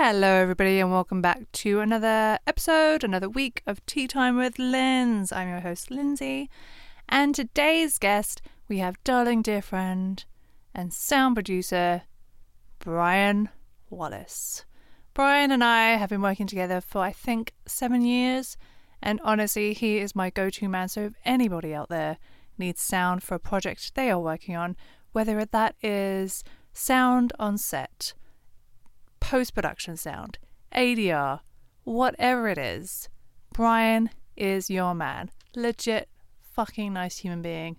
Hello, everybody, and welcome back to another episode, another week of Tea Time with Linz. I'm your host, Lindsay, and today's guest we have darling dear friend and sound producer Brian Wallace. Brian and I have been working together for I think seven years, and honestly, he is my go to man. So if anybody out there needs sound for a project they are working on, whether that is sound on set, post production sound, ADR, whatever it is, Brian is your man. Legit fucking nice human being.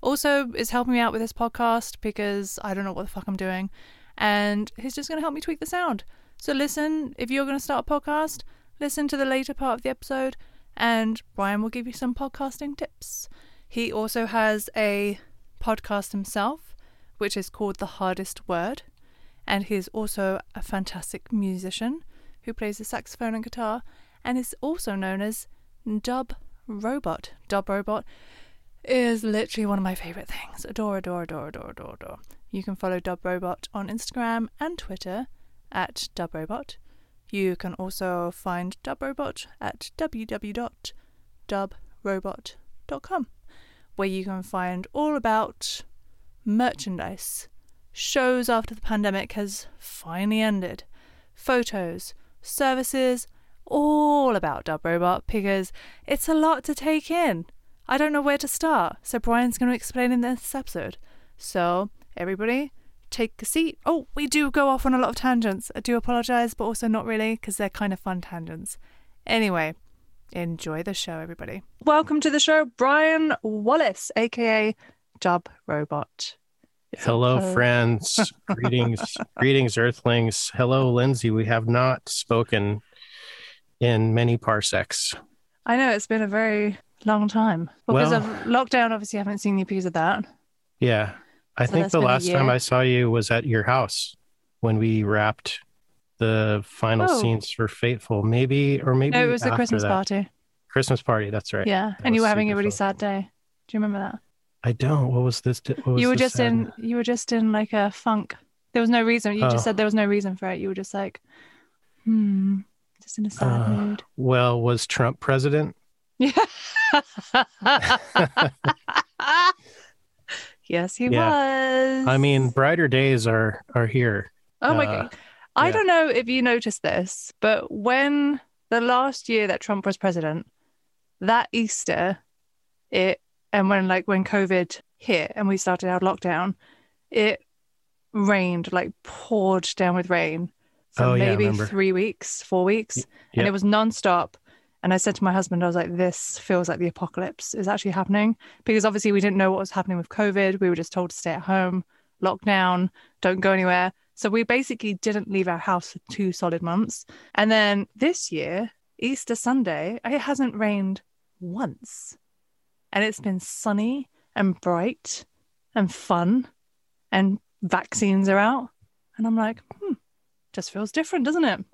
Also, is helping me out with this podcast because I don't know what the fuck I'm doing. And he's just going to help me tweak the sound. So, listen, if you're going to start a podcast, listen to the later part of the episode, and Brian will give you some podcasting tips. He also has a podcast himself, which is called The Hardest Word and he's also a fantastic musician who plays the saxophone and guitar and is also known as Dub Robot. Dub Robot is literally one of my favorite things. Adore, adore, adore, adore, adore, adore. You can follow Dub Robot on Instagram and Twitter at Dub Robot. You can also find Dub Robot at www.dubrobot.com, where you can find all about merchandise shows after the pandemic has finally ended, photos, services, all about Dub Robot because it's a lot to take in. I don't know where to start, so Brian's going to explain in this episode. So, everybody, take a seat. Oh, we do go off on a lot of tangents. I do apologise, but also not really because they're kind of fun tangents. Anyway, enjoy the show, everybody. Welcome to the show, Brian Wallace, aka Dub Robot. Hello, friends. greetings, greetings, Earthlings. Hello, Lindsay. We have not spoken in many parsecs. I know it's been a very long time because Well- of lockdown. Obviously, I haven't seen you because of that. Yeah, I So think the last time. I saw you was at your house when we wrapped the final Oh. scenes for Fateful. Maybe, or maybe No, it was the Christmas that. party. Christmas party. That's right. Yeah, That and you were having a really fun. sad day. Do you remember that? I don't. What was this? What was you were just sad- in. You were just in like a funk. There was no reason. You Oh. just said there was no reason for it. You were just like, hmm, just in a sad Uh, mood. Well, was Trump president? Yeah. yes, he Yeah. was. I mean, brighter days are are here. Oh my Uh, god. I yeah. don't know if you noticed this, but when the last year that Trump was president, that Easter, it and when like when COVID hit and we started our lockdown, it rained, like poured down with rain for Oh, maybe remember. three weeks, four weeks. yep. And it was nonstop. And I said to my husband, I was like, this feels like the apocalypse is actually happening. Because obviously we didn't know what was happening with COVID. We were just told to stay at home, lockdown, don't go anywhere. So we basically didn't leave our house for two solid months. And then this year, Easter Sunday, it hasn't rained once. And it's been sunny and bright and fun. And vaccines are out. And I'm like, hmm, just feels different, doesn't it?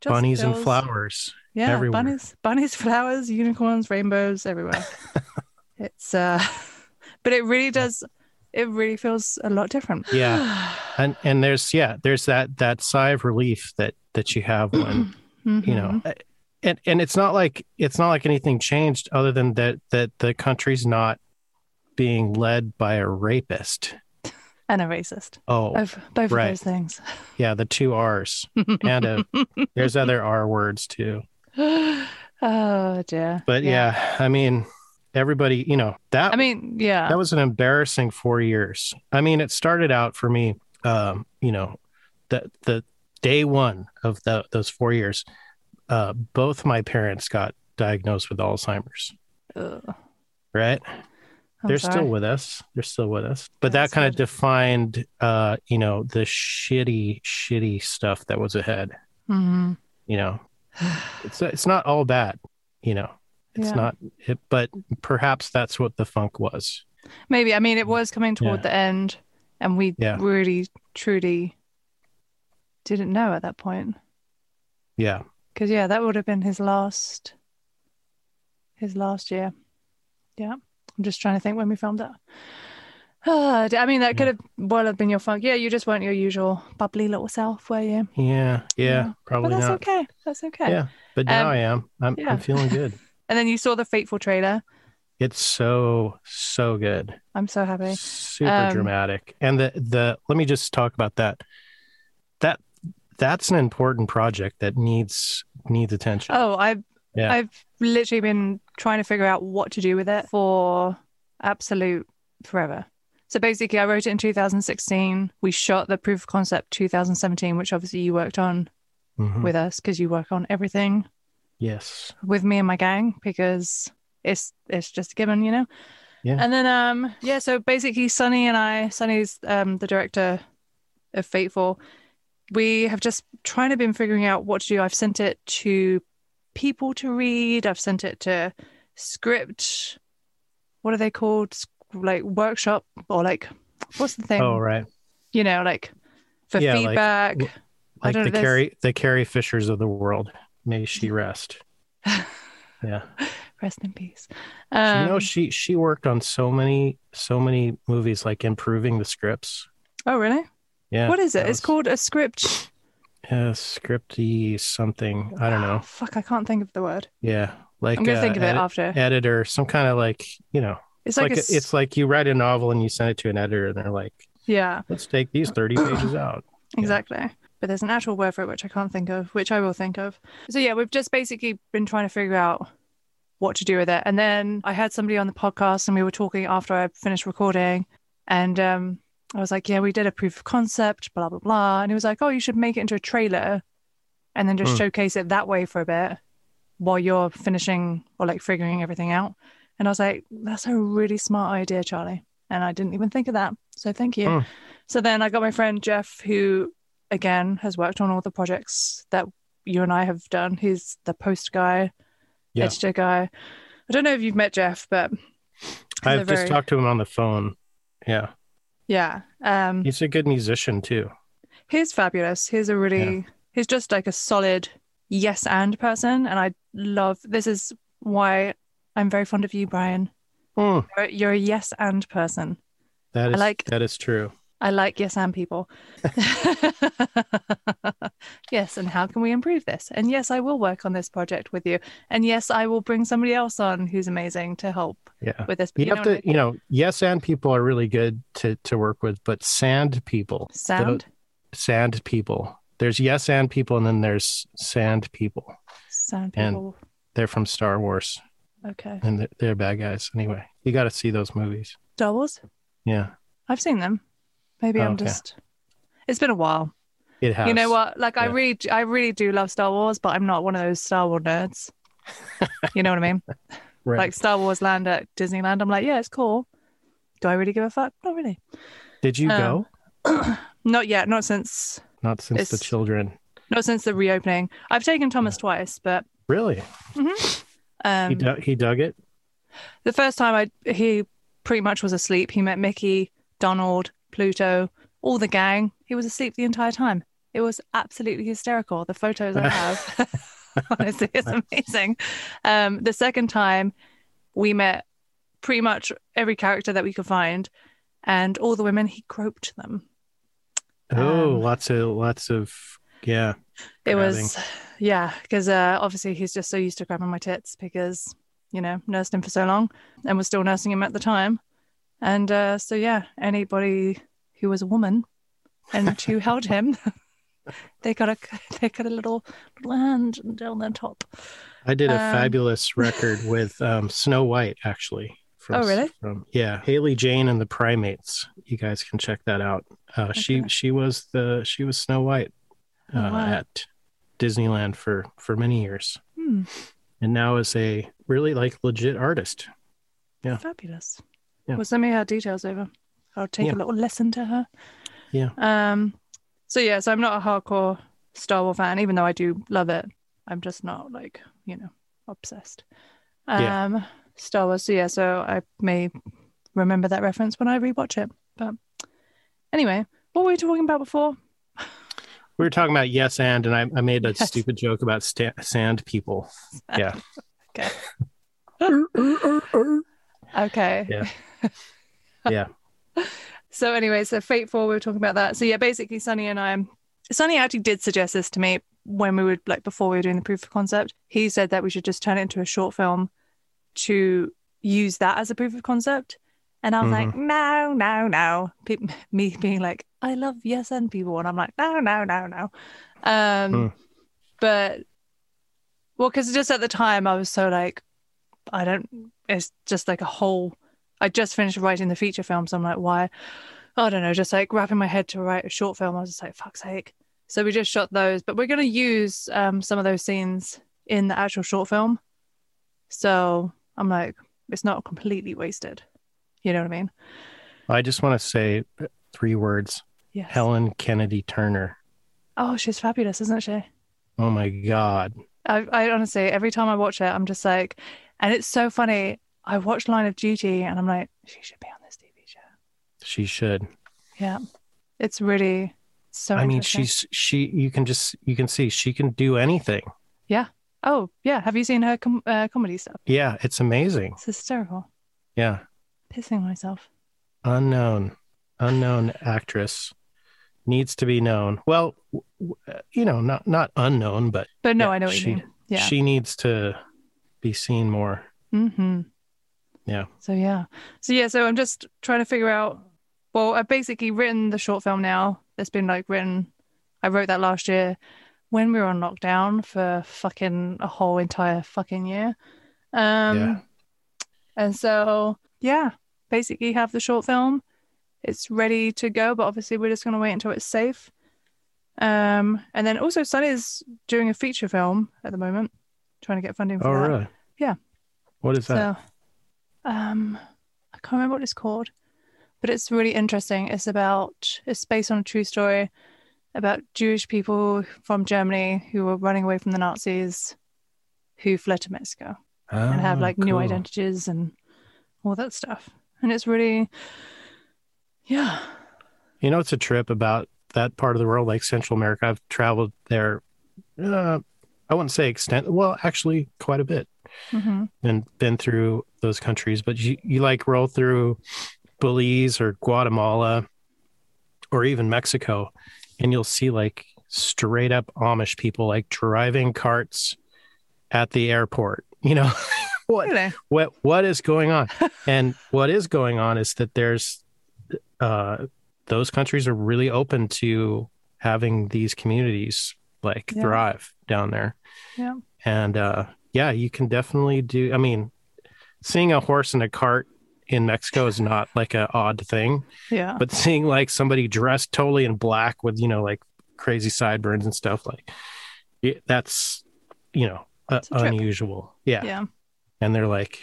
Just bunnies and flowers. yeah, everywhere. bunnies, bunnies, flowers, unicorns, rainbows, everywhere. it's uh, but it really does. It really feels a lot different. Yeah. and and there's yeah there's that that sigh of relief that that you have when you know. And and it's not like it's not like anything changed other than that that the country's not being led by a rapist and a racist. oh Both, both right. of those things. yeah the two r's and a, there's other r words too oh dear. but yeah. i mean everybody you know that I mean, yeah. that was an embarrassing four years i mean it started out for me um you know the the day one of the, those four years uh both my parents got diagnosed with alzheimer's Ugh. right I'm they're sorry. still with us they're still with us but That's that kind of defined uh you know the shitty shitty stuff that was ahead Mhm. you know it's it's not all bad you know it's Yeah. not it, but perhaps that's what the funk was Maybe. I mean, it was coming toward Yeah. the end, and we Yeah. really, truly didn't know at that point. yeah Because yeah, that would have been his last his last year. Yeah. I'm just trying to think when we filmed that. I mean, that could have well have been your fun. Yeah, you just weren't your usual bubbly little self, were you? Yeah, yeah, Yeah. But probably that's not. okay. That's okay. Yeah, but now Um, I am. I'm, yeah. I'm feeling good. And then you saw the fateful trailer. It's so so good. I'm so happy. Super Um, dramatic. And the the let me just talk about that. That that's an important project that needs needs attention. Oh, I've Yeah. I've literally been trying to figure out what to do with it for absolute forever. So basically, I wrote it in 2016. We shot the proof of concept 2017, which obviously you worked on Mhm. with us because you work on everything Yes. with me and my gang because it's it's just a given, you know. Yeah. And then um yeah, so basically Sunny and I, Sunny's um the director of Fateful, we have just trying to been figuring out what to do. I've sent it to people to read. I've sent it to script. What are they called? Like workshop or like what's the thing? Oh right. You know, like for Yeah, like- feedback. I Like don't the know, Carrie the Carrie Fishers of the world. May she rest. Yeah. Rest in peace. So, you know Um, she she worked on so many so many movies like improving the scripts. oh really? Yeah. what is it? It's was- called a script. uh, scripty something. I don't know. Fuck, I can't think of the word. Yeah. Like I'm gonna uh, think of it after. editor, some kind of like, you know, It's like, like, a, it's like you write a novel and you send it to an editor and they're like, yeah, let's take these 30 pages out. Yeah. exactly. But there's an actual word for it which I can't think of, which I will think of. So yeah, we've just basically been trying to figure out what to do with it. And then I had somebody on the podcast and we were talking after I finished recording and um I was like, yeah, we did a proof of concept, blah blah blah. And he was like, oh, you should make it into a trailer and then just Hmm. showcase it that way for a bit while you're finishing or like figuring everything out. And I was like, that's a really smart idea, Charlie. And I didn't even think of that. So thank you. Hmm. So then I got my friend Jeff, who again has worked on all the projects that you and I have done. He's the post guy, Yeah. editor guy. I don't know if you've met Jeff, but I've just very- talked to him on the phone. Yeah. Yeah, um, He's a good musician too. he's fabulous. He's a really, he's just like a solid yes and person. And I love, this is why I'm very fond of you, Brian. Hmm, You're, you're a yes and person. that is like- that is true. I like yes and people. yes, and how can we improve this? And yes, I will work on this project with you. And yes, I will bring somebody else on who's amazing to help Yeah. with this. You, know have what I to, you know, yes, and people are really good to to work with, but sand people, mean? sound, sand people. There's yes and people, and then there's sand people. sound and- people. They're from Star Wars, Okay, and they're, they're bad guys. Anyway, you got to see those movies. Star Wars. Yeah, I've seen them. Maybe Oh, I'm okay. just. It's been a while. it has. You know what? Like I Yeah. really, I really do love Star Wars, but I'm not one of those Star Wars nerds. you know what I mean? Right. Like Star Wars Land at Disneyland. I'm like, yeah, it's cool. Do I really give a fuck? Not really. Did you um, go? Not yet. Not since Not since the children. not since the reopening. I've taken Thomas twice, but Really? um, he dug he dug it. the first time I he pretty much was asleep. He met Mickey, Donald, Pluto, all the gang. He was asleep the entire time. It was absolutely hysterical. The photos I have, honestly, it's amazing. Um, the second time, we met pretty much every character that we could find, and all the women. He groped them. Oh, Um, lots of lots of yeah. It grabbing. was, yeah, because uh, obviously he's just so used to grabbing my tits because, you know, nursed him for so long and was still nursing him at the time. And uh, so, yeah, anybody who was a woman and who held him, they got a they got a little little hand down their top. I did a Um, fabulous record with um, Snow White, actually. From, Oh, really? From, yeah, Hayley Jane and the Primates. You guys can check that out. Uh, She Okay. she was the she was Snow White uh, Oh, wow. at Disneyland for for many years, Hmm, and now is a really like legit artist. Yeah. fabulous. Yeah. Well, send me her details over. I'll take Yeah. a little lesson to her. Yeah. Um. So yeah, so I'm not a hardcore Star Wars fan, even though I do love it. I'm just not like you know obsessed. Yeah. Um. Star Wars. So yeah, so I may remember that reference when I rewatch it. But anyway, what were we talking about before? We were talking about yes and, and I, I made a Yes. stupid joke about sta- sand people. Yeah. Okay. Okay. Yeah. Yeah. So anyway, so Fateful, we were talking about that. So yeah, basically Sunny and I Sunny actually did suggest this to me when we were like before we were doing the proof of concept. He said that we should just turn it into a short film to use that as a proof of concept. And I was like, no, no, no. Pe- me being like, I love yes and people, and I'm like, no, no, no, no. Um, Hmm. but well, because just at the time I was so like, I don't. It's just like a whole. I just finished writing the feature film, so I'm like, why? I don't know. Just like wrapping my head to write a short film. I was just like, fuck's sake. So we just shot those, but we're gonna use um, some of those scenes in the actual short film. So I'm like, it's not completely wasted. You know what I mean? I just want to say three words: Yes. Helen Kennedy Turner. Oh, she's fabulous, isn't she? Oh my God. I, I honestly, every time I watch it, I'm just like, and it's so funny. I watched Line of Duty, and I'm like, she should be on this TV show. She should. Yeah, it's really so. I mean, she's she. You can just you can see she can do anything. Yeah. Oh yeah, have you seen her com- uh, comedy stuff? Yeah, it's amazing. It's hysterical. Yeah, Pissing myself. unknown, unknown actress needs to be known. Well, w- w- you know, not not unknown, but But no, Yeah, I know what she- you mean. Yeah. she needs to be seen more. Mm-hmm. Yeah. So yeah. So yeah, so I'm just trying to figure out well, I've basically written the short film now. It's been like written I wrote that last year when we were on lockdown for fucking a whole entire fucking year. Um Yeah. and so yeah, basically have the short film. It's ready to go, but obviously we're just gonna wait until it's safe. Um and then also Sunny's doing a feature film at the moment, trying to get funding for Oh, that. really? Yeah. What is that? So, um, I can't remember what it's called, but it's really interesting. It's about it's based on a true story about Jewish people from Germany who were running away from the Nazis, who fled to Mexico and have Oh, like new identities and all that stuff. And it's really, yeah, You know, it's a trip about that part of the world, like Central America. I've traveled there. Uh, I wouldn't say extent. Well, actually, quite a bit, hmm and been through those countries. But you, you like roll through Belize or Guatemala, or even Mexico, and you'll see like straight up Amish people like driving carts at the airport. You know, what really, what what is going on and what is going on is that there's uh those countries are really open to having these communities like Yeah. thrive down there Yeah. and uh yeah you can definitely do i mean seeing a horse in a cart in mexico is not like a odd thing yeah, but seeing like somebody dressed totally in black with you know like crazy sideburns and stuff like it, that's you know uh, unusual yeah yeah. and they're like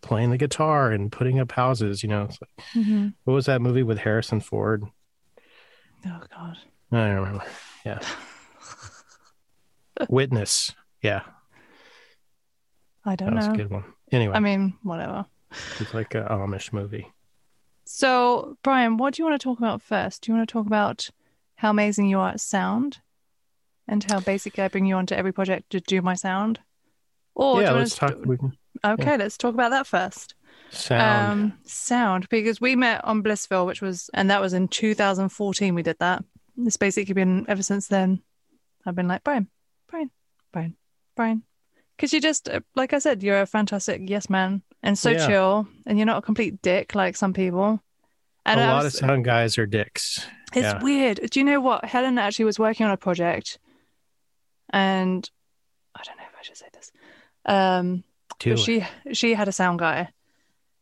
playing the guitar and putting up houses. You know, it's like, hmm what was that movie with Harrison Ford? Oh God, I don't remember. Yeah, Witness. Yeah, I don't know. That was a good one. Anyway, I mean, whatever. it's like an Amish movie. So, Brian, what do you want to talk about first? Do you want to talk about how amazing you are at sound and how basically I bring you onto every project to do my sound? Or yeah, do you let's want talk. to... We can Okay, let's talk about that first. sound. Um, sound, because we met on Blissville, which was, and that was in 2014. We did that. It's basically been ever since then. I've been like, Brian, Brian, Brian, Brian. Because you just, uh, like I said, you're a fantastic yes man and so Yeah. chill, and you're not a complete dick like some people. And a I lot was- of sound guys are dicks. it's Yeah. weird. Do you know what? Helen actually was working on a project, and I don't know if I should say this. Um, but she she had a sound guy,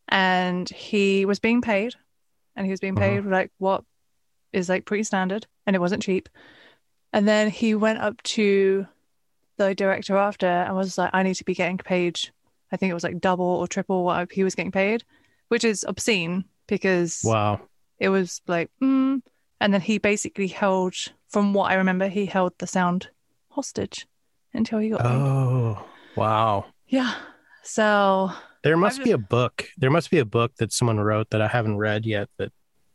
and he was being paid, and he was being paid like what is like pretty standard, and it wasn't cheap. And then he went up to the director after and was like, "I need to be getting paid." I think it was like double or triple what he was getting paid, which is obscene because wow. it was like, mm. and then he basically held, from what I remember, he held the sound hostage until he got paid. Oh, wow. Yeah. So There must just- be a book. There must be a book that someone wrote that I haven't read yet that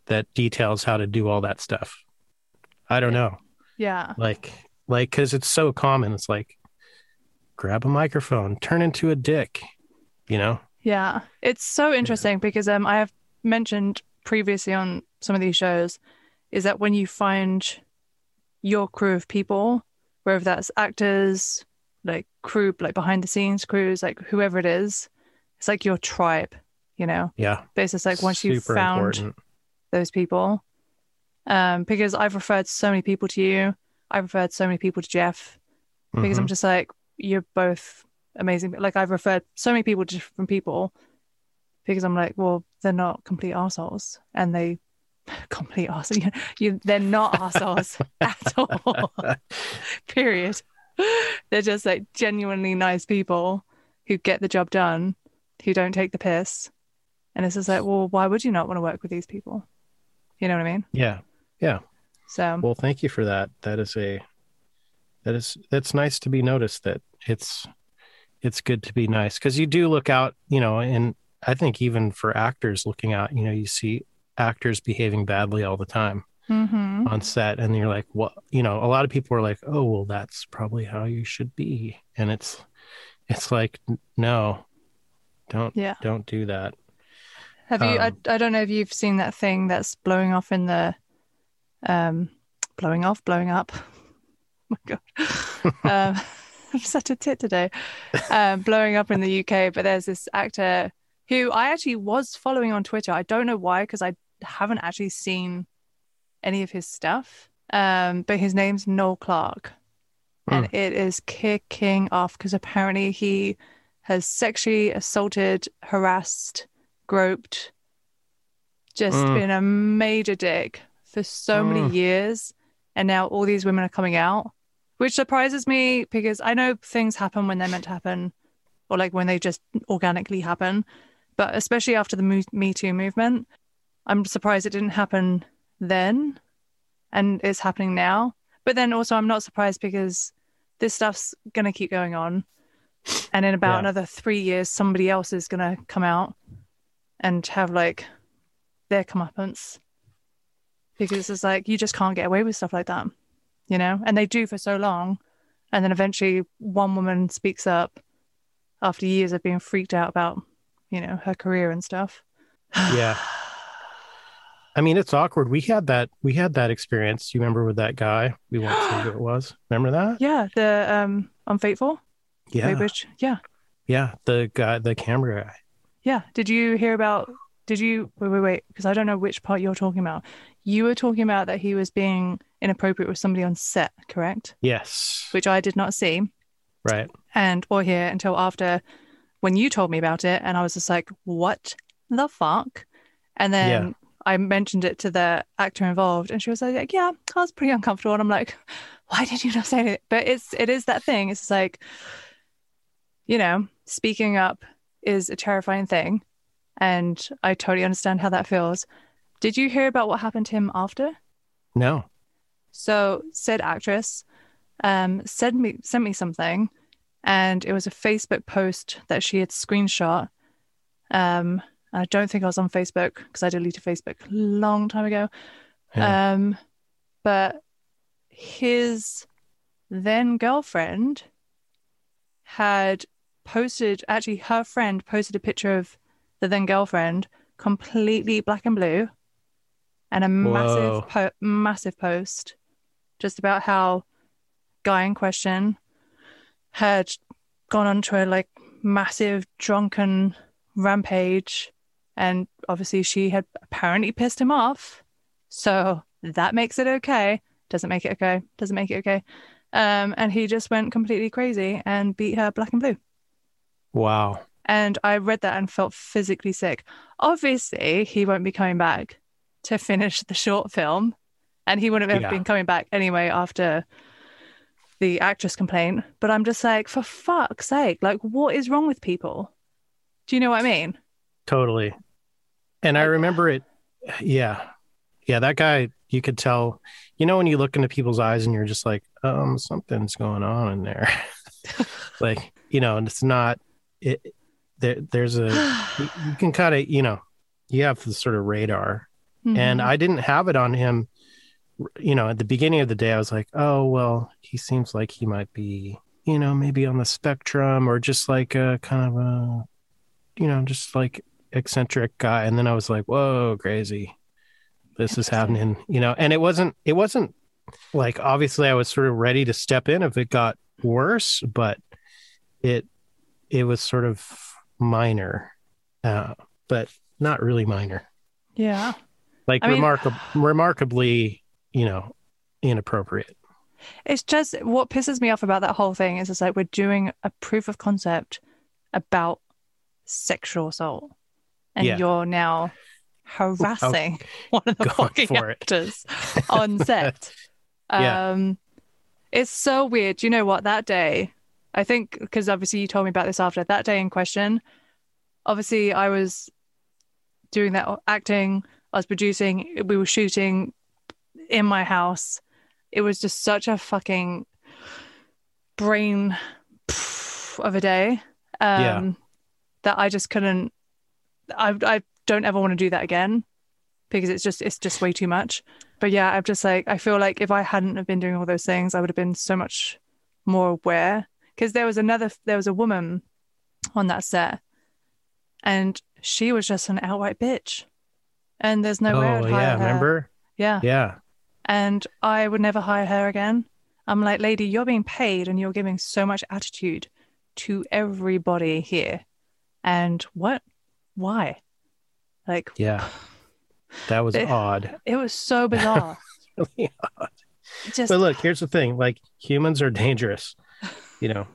that details how to do all that stuff. I don't know. yeah, like like because it's so common it's like grab a microphone turn into a dick you know yeah, it's so interesting because um I have mentioned previously on some of these shows is that when you find your crew of people, whether that's actors, like crew, like behind the scenes crews, like whoever it is, it's like your tribe, you know? Yeah. But it's just like once you've found important. those people, um, because I've referred so many people to you, I've referred so many people to Jeff, because I'm Mhm. just like, you're both amazing. Like I've referred so many people to different people because I'm like, well, they're not complete assholes, and they complete assholes. You, you, they're not assholes at all. Period. They're just like genuinely nice people who get the job done, who don't take the piss, and it's just like, well, why would you not want to work with these people? You know what I mean? Yeah, yeah. So Well, thank you for that. That is a that is that's nice to be noticed that it's it's good to be nice because you do look out, you know, and I think even for actors looking out, you know, you see actors behaving badly all the time mhm. on set and you're like, what, you know, a lot of people are like, "Oh, well, that's probably how you should be." And it's it's like, no. Don't yeah. don't do that. Have you? I, Um, I don't know if you've seen that thing that's blowing off in the, um, blowing off, blowing up. Oh my god, um, I'm such a tit today. Um, blowing up in the UK, but there's this actor who I actually was following on Twitter. I don't know why because I haven't actually seen any of his stuff. Um, but his name's Noel Clarke, and it is kicking off because apparently he has sexually assaulted, harassed, groped, just Mm. been a major dick for so many Mm. years. And now all these women are coming out, which surprises me because I know things happen when they're meant to happen or like when they just organically happen. But especially after the Mo- Me Too movement, I'm surprised it didn't happen then and it's happening now. But then also, I'm not surprised because this stuff's going to keep going on. And in about Yeah. another three years, somebody else is going to come out and have like their comeuppance. Because it's like, you just can't get away with stuff like that, you know? And they do for so long. And then eventually, one woman speaks up after years of being freaked out about, you know, her career and stuff. Yeah. I mean, it's awkward. We had that we had that experience. You remember with that guy? We won't say who it was. Remember that? Yeah, the um unfaithful Yeah. Weybridge. Yeah. Yeah. The guy the camera guy. Yeah. Did you hear about did you wait wait wait because I don't know which part you're talking about. You were talking about that he was being inappropriate with somebody on set, correct? Yes. Which I did not see Right. and or hear until after when you told me about it and I was just like, "What the fuck?" And then Yeah. I mentioned it to the actor involved and she was like, "Yeah, I was pretty uncomfortable." And I'm like, "Why did you not say it?" But it's it is that thing. It's like you know, speaking up is a terrifying thing. And I totally understand how that feels. Did you hear about what happened to him after? No. So, said actress um, sent me sent me something, and it was a Facebook post that she had screenshot. Um, I don't think I was on Facebook because I deleted Facebook a long time ago. Yeah. Um, but his then girlfriend had posted, actually, her friend posted a picture of the then girlfriend completely black and blue and a massive, po- massive post just about how guy in question had gone on to a like massive drunken rampage and obviously she had apparently pissed him off. So that makes it okay. Doesn't make it okay. Doesn't make it okay. Um and he just went completely crazy and beat her black and blue. Wow. And i read that and felt physically sick obviously he won't be coming back to finish the short film and he wouldn't have Yeah. been coming back anyway after the actress complaint but i'm just like for fuck's sake like what is wrong with people do you know what i mean Totally. And I remember it. Yeah. Yeah. That guy, you could tell, you know, when you look into people's eyes and you're just like, um, something's going on in there. like, you know, and it's not, it, there, there's a, you, can kind of, you know, you have the sort of radar. And Mhm. I didn't have it on him. You know, at the beginning of the day, I was like, oh, well, he seems like he might be, you know, maybe on the spectrum or just like a kind of a, you know, just like eccentric guy. And then I was like, whoa, crazy. this is happening, you know, and it wasn't, it wasn't like obviously I was sort of ready to step in if it got worse, but it, it was sort of minor, uh, but not really minor, Yeah. like I mean- remarkable, remarkably, you know, inappropriate. It's just what pisses me off about that whole thing is it's like we're doing a proof of concept about sexual assault. And Yeah. you're now harassing one of the fucking actors on set. Yeah. Um it's so weird. You know what? That day, I think because obviously you told me about this after that day in question. Obviously, I was doing that acting, I was producing, we were shooting in my house. It was just such a fucking brain of a day. Um Yeah. that I just couldn't I I don't ever want to do that again because it's just it's just way too much. But yeah, I'm just like I feel like if I hadn't have been doing all those things, I would have been so much more aware. Because there was another there was a woman on that set, and she was just an outright bitch, and there's no way I oh would hire yeah, her. remember? Yeah, Yeah, and I would never hire her again. I'm like, lady, you're being paid and you're giving so much attitude to everybody here. And what? Why? Like, yeah. That was It- odd. it was so bizarre. Really Just, But look, here's the thing: like humans are dangerous. You know,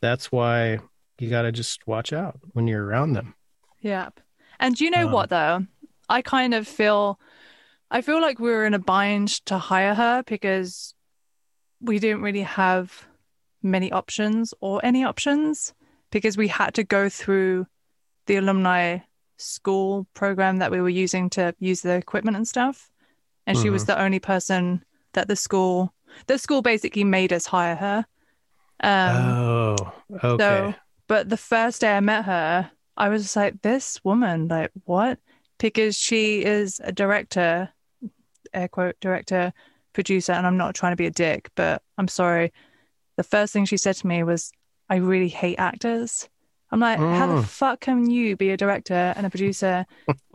that's why you got to just watch out when you're around them. yeah. And you know Um, what, though? I kind of feel, I feel like we were in a bind to hire her because we didn't really have many options or any options because we had to go through the alumni school program that we were using to use the equipment and stuff. And she was the only person that the school, the school basically made us hire her. Um, oh, okay. so, but the first day I met her, I was like, this woman, like, what? Because she is a director, air quote, director, producer, and I'm not trying to be a dick, but I'm sorry. The first thing she said to me was, I really hate actors. I'm like, how the Mm. fuck can you be a director and a producer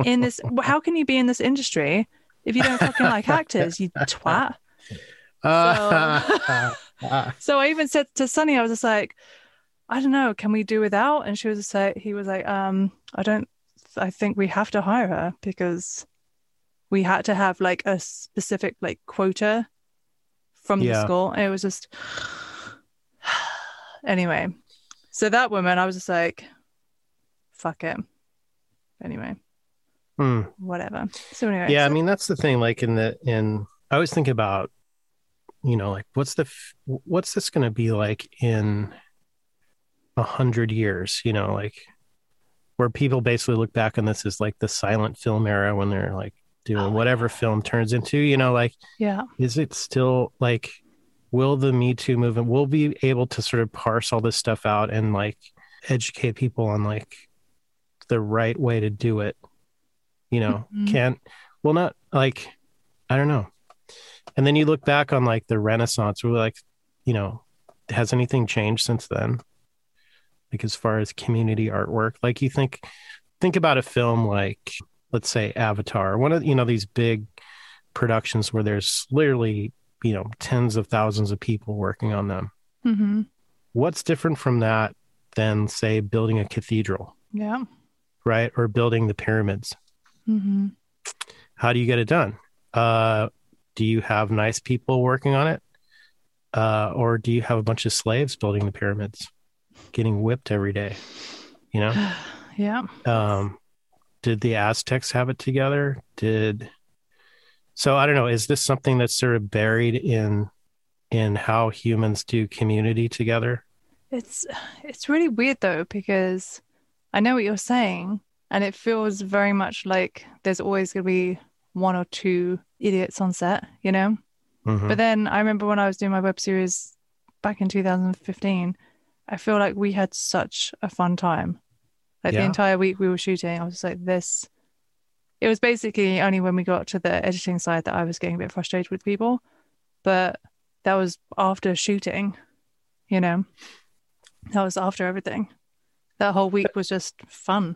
in this? How can you be in this industry if you don't fucking like actors, you twat? Ah, So I even said to Sunny, I was just like, I don't know, can we do without? And she was just like, he was like, um, I don't, I think we have to hire her because we had to have like a specific like quota from the school. And it was just, anyway. So that woman, I was just like, fuck it. Anyway, hmm. whatever. So anyway, Yeah, I mean that's the thing. Like in the in, I always think about, you know, like what's the what's this going to be like in a hundred years? You know, like where people basically look back on this as like the silent film era when they're like doing Oh whatever God. film turns into. You know, like yeah, is it still like will the me too movement will be able to sort of parse all this stuff out and like educate people on like the right way to do it you know Mhm. can't well not like i don't know and then you look back on like the renaissance we're like you know has anything changed since then? Like as far as community artwork like you think think about a film like let's say avatar one of you know these big productions where there's literally you know tens of thousands of people working on them. Hmm what's different from that than say building a cathedral? Yeah, right? Or building the pyramids? Hmm how do you get it done? Uh do you have nice people working on it? Uh or do you have a bunch of slaves building the pyramids getting whipped every day you know? Yeah. um did the aztecs have it together? Did so i don't know is this something that's sort of buried in in how humans do community together? It's it's really weird though because I know what you're saying and it feels very much like there's always going to be one or two idiots on set, you know? Mhm. But then I remember when I was doing my web series back in 2015, I feel like we had such a fun time. Like the entire week we were shooting, I was just like this it was basically only when we got to the editing side that I was getting a bit frustrated with people. But that was after shooting, you know. That was after everything. That whole week was just fun.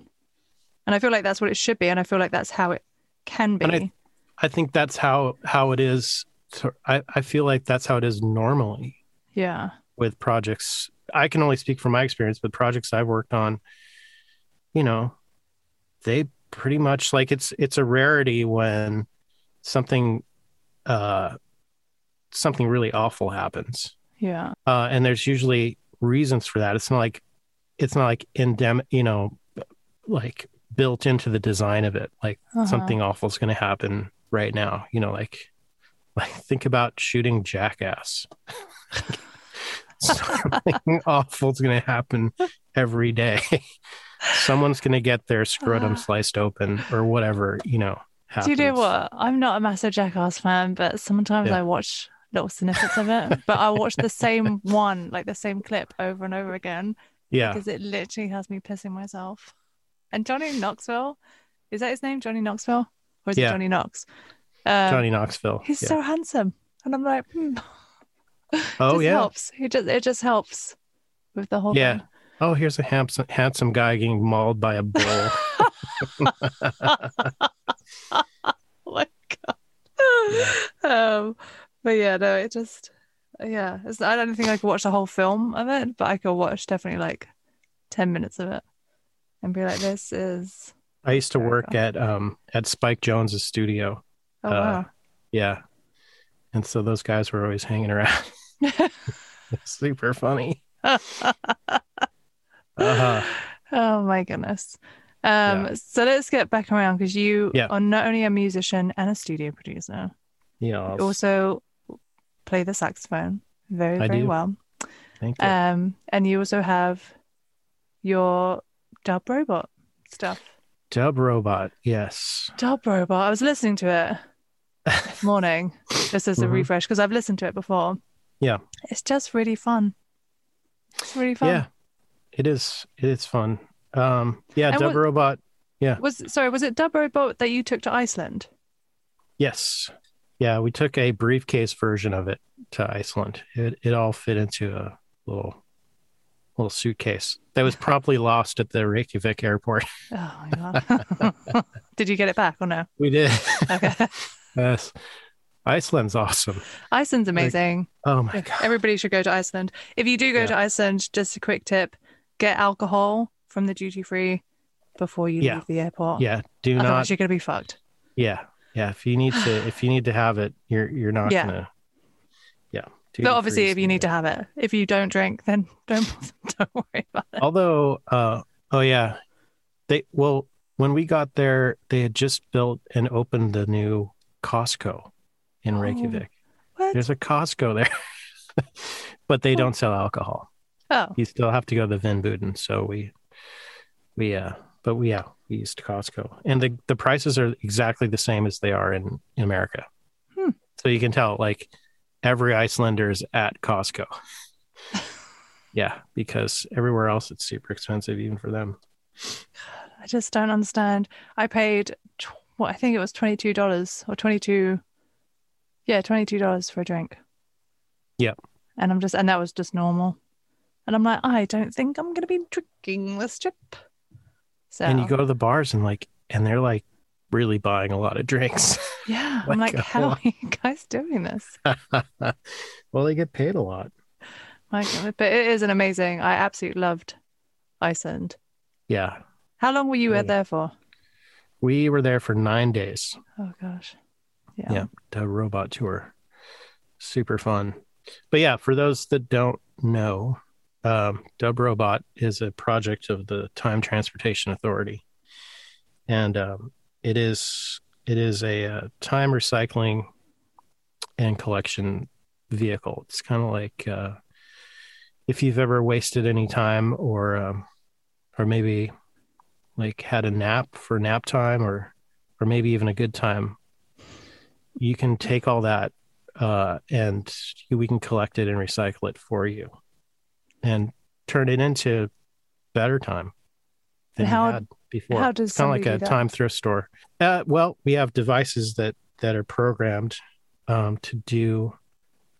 And I feel like that's what it should be. And I feel like that's how it can be. And I- I think that's how how it is. So I I feel like that's how it is normally Yeah. with projects. I can only speak from my experience, but projects I've worked on, you know, they pretty much like it's it's a rarity when something uh something really awful happens. Yeah. Uh and there's usually reasons for that. It's not like it's not like endem you know like built into the design of it. Like Uh-huh. something awful is going to happen right now. You know, like like think about shooting Jackass. something awful is going to happen every day. Someone's going to get their scrotum Ah. sliced open or whatever. You know. Do you know what? I'm not a massive Jackass fan, but sometimes Yeah. I watch little snippets of it. but I watch the same one, like the same clip over and over again Yeah, because it literally has me pissing myself. And Johnny Knoxville, is that his name? Johnny Knoxville? Or is it Johnny Knox? Um, Johnny Knoxville. He's yeah. so handsome. And I'm like, hmm. oh yeah. helps. It just it just helps with the whole Yeah. thing. Oh, here's a handsome handsome guy getting mauled by a bull. Oh my god. Um, but yeah, no, it just yeah. It's, I don't think I could watch the whole film of it, but I could watch definitely like ten minutes of it and be like, "This is I used to work at um at Spike Jonze's studio. oh Uh, wow." Yeah. And so those guys were always hanging around. Super funny. Uh-huh. Oh my goodness. Um, Yeah. so let's get back around because you Yeah. are not only a musician and a studio producer, Yeah. you also play the saxophone very, I very do. well. Thank you. Um, and you also have your dub robot stuff. Dub Robot. Yes. Dub robot. I was listening to it this morning just as a Mhm. refresh because I've listened to it before. Yeah. It's just really fun. It's really fun. Yeah. It is. It is fun. Um. Yeah. And Dub what- Robot. Yeah. Was sorry, was it dub robot that you took to Iceland? Yes. Yeah. We took a briefcase version of it to Iceland. It it all fit into a little little suitcase that was probably lost at the Reykjavik airport. Oh my god. Did you get it back or no? We did. Okay. yes. Iceland's awesome. Iceland's amazing. Oh my god. Everybody should go to Iceland. If you do go Yeah. to Iceland, just a quick tip: get alcohol from the duty free before you Yeah. leave the airport. Yeah. Do Otherwise, not. you're gonna be fucked. Yeah. Yeah. If you need to, if you need to have it, you're you're not Yeah. gonna. But obviously, if you need to have it, if you don't drink, then don't don't worry about it. Although, uh, oh yeah, they well when we got there, they had just built and opened the new Costco in Oh. Reykjavik. What? There's a Costco there, but they don't sell alcohol. Oh, You still have to go to the Vínbúðin. So we, we, uh, but we, yeah, we used Costco, and the the prices are exactly the same as they are in in America. Hmm. So you can tell, like, every Icelander is at Costco. yeah, because everywhere else it's super expensive, even for them. I just don't understand. I paid tw- what I think it was twenty two dollars or twenty two, yeah, twenty two dollars for a drink. Yep. And I'm just, and that was just normal. And I'm like, I don't think I'm gonna be drinking this trip. So And you go to the bars and like, and they're like really buying a lot of drinks. yeah, I'm like, like, uh, how are you guys doing this? well, they get paid a lot. My God, but it is an amazing. I absolutely loved Iceland. Yeah, How long were you out there for? we were there for nine days. Oh gosh, yeah. Yeah, the robot tour, super fun. But yeah, for those that don't know, um, Dub Robot is a project of the Time Transportation Authority, and um, it is it is a, uh time recycling and collection vehicle. It's kind of like uh, if you've ever wasted any time, or um, or maybe like had a nap for nap time, or or maybe even a good time. You can take all that uh, and we can collect it and recycle it for you and turn it into better time than And how- you had before. how does it's kind of like a that? time thrift store. Uh, well, we have devices that that are programmed um, to do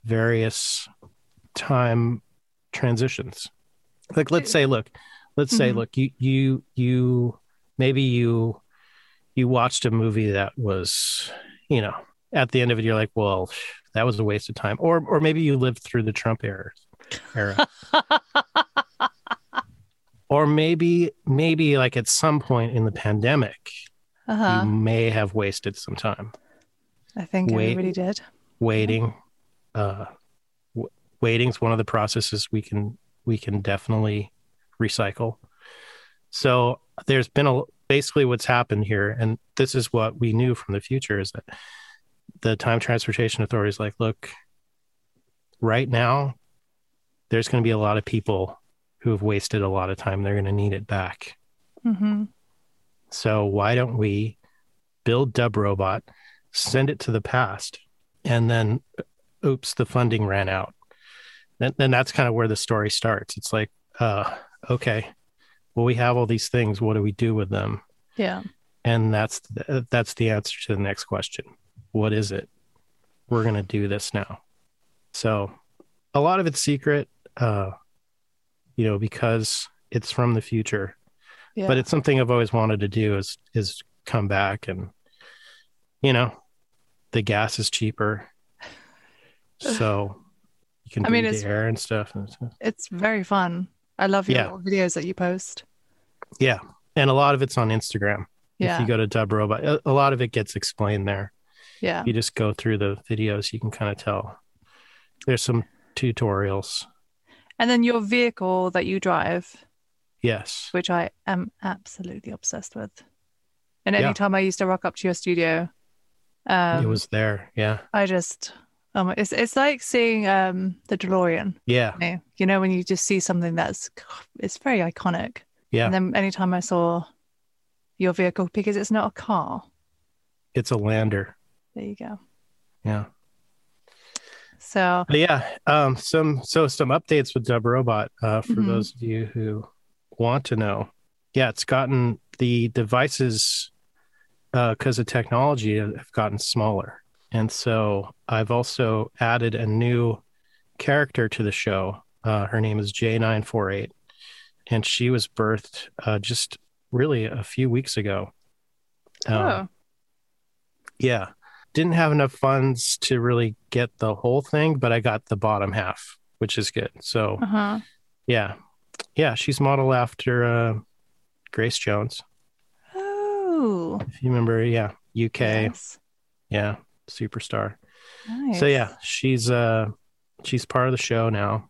various time transitions. Like, let's say, look, let's say, Mhm. look, you you you maybe you you watched a movie that was you know, at the end of it, you're like, well, that was a waste of time. Or, or maybe you lived through the Trump era. era. or maybe, maybe like at some point in the pandemic, Uh-huh. you may have wasted some time I think Wait. everybody did. waiting. Uh, w- waiting is one of the processes we can we can definitely recycle. So there's been a basically what's happened here, and this is what we knew from the future is that the time transportation authority is like, look, right now, there's going to be a lot of people who have wasted a lot of time. They're going to need it back. hmm So why don't we build Dub Robot, send it to the past, and then, oops, the funding ran out. Then, then that's kind of where the story starts. It's like, uh, okay, well, we have all these things. What do we do with them? Yeah. And that's the, that's the answer to the next question. What is it? We're gonna do this now. So, a lot of it's secret, uh, you know, because it's from the future Yeah. but it's something I've always wanted to do is is come back and you know the gas is cheaper so you can I mean, breathe it's- the air and stuff it's- uh, it's very fun. I love your Yeah. videos that you post. yeah and a lot of it's on Instagram Yeah. if you go to Dub Robot a, a lot of it gets explained there yeah. you just go through the videos you can kind of tell there's some tutorials And then your vehicle that you drive, yes which I am absolutely obsessed with. And Yeah. anytime I used to rock up to your studio, um, it was there yeah I just, um, it's it's like seeing um the DeLorean. yeah You know, you know when you just see something that's it's very iconic. yeah And then anytime I saw your vehicle, because it's not a car. it's a lander There you go. yeah So But yeah, um, some so some updates with Dub Robot uh, for Mhm. those of you who want to know. Yeah, it's gotten the devices because of technology have gotten smaller, and so I've also added a new character to the show. Uh, her name is J nine four eight, and she was birthed uh, just really a few weeks ago. Um, oh, yeah. Didn't have enough funds to really get the whole thing, but I got the bottom half, which is good. So, uh-huh. yeah. Yeah, she's modeled after uh, Grace Jones. Oh, If you remember, yeah, UK, yes. yeah, superstar. Nice. So yeah, she's uh she's part of the show now.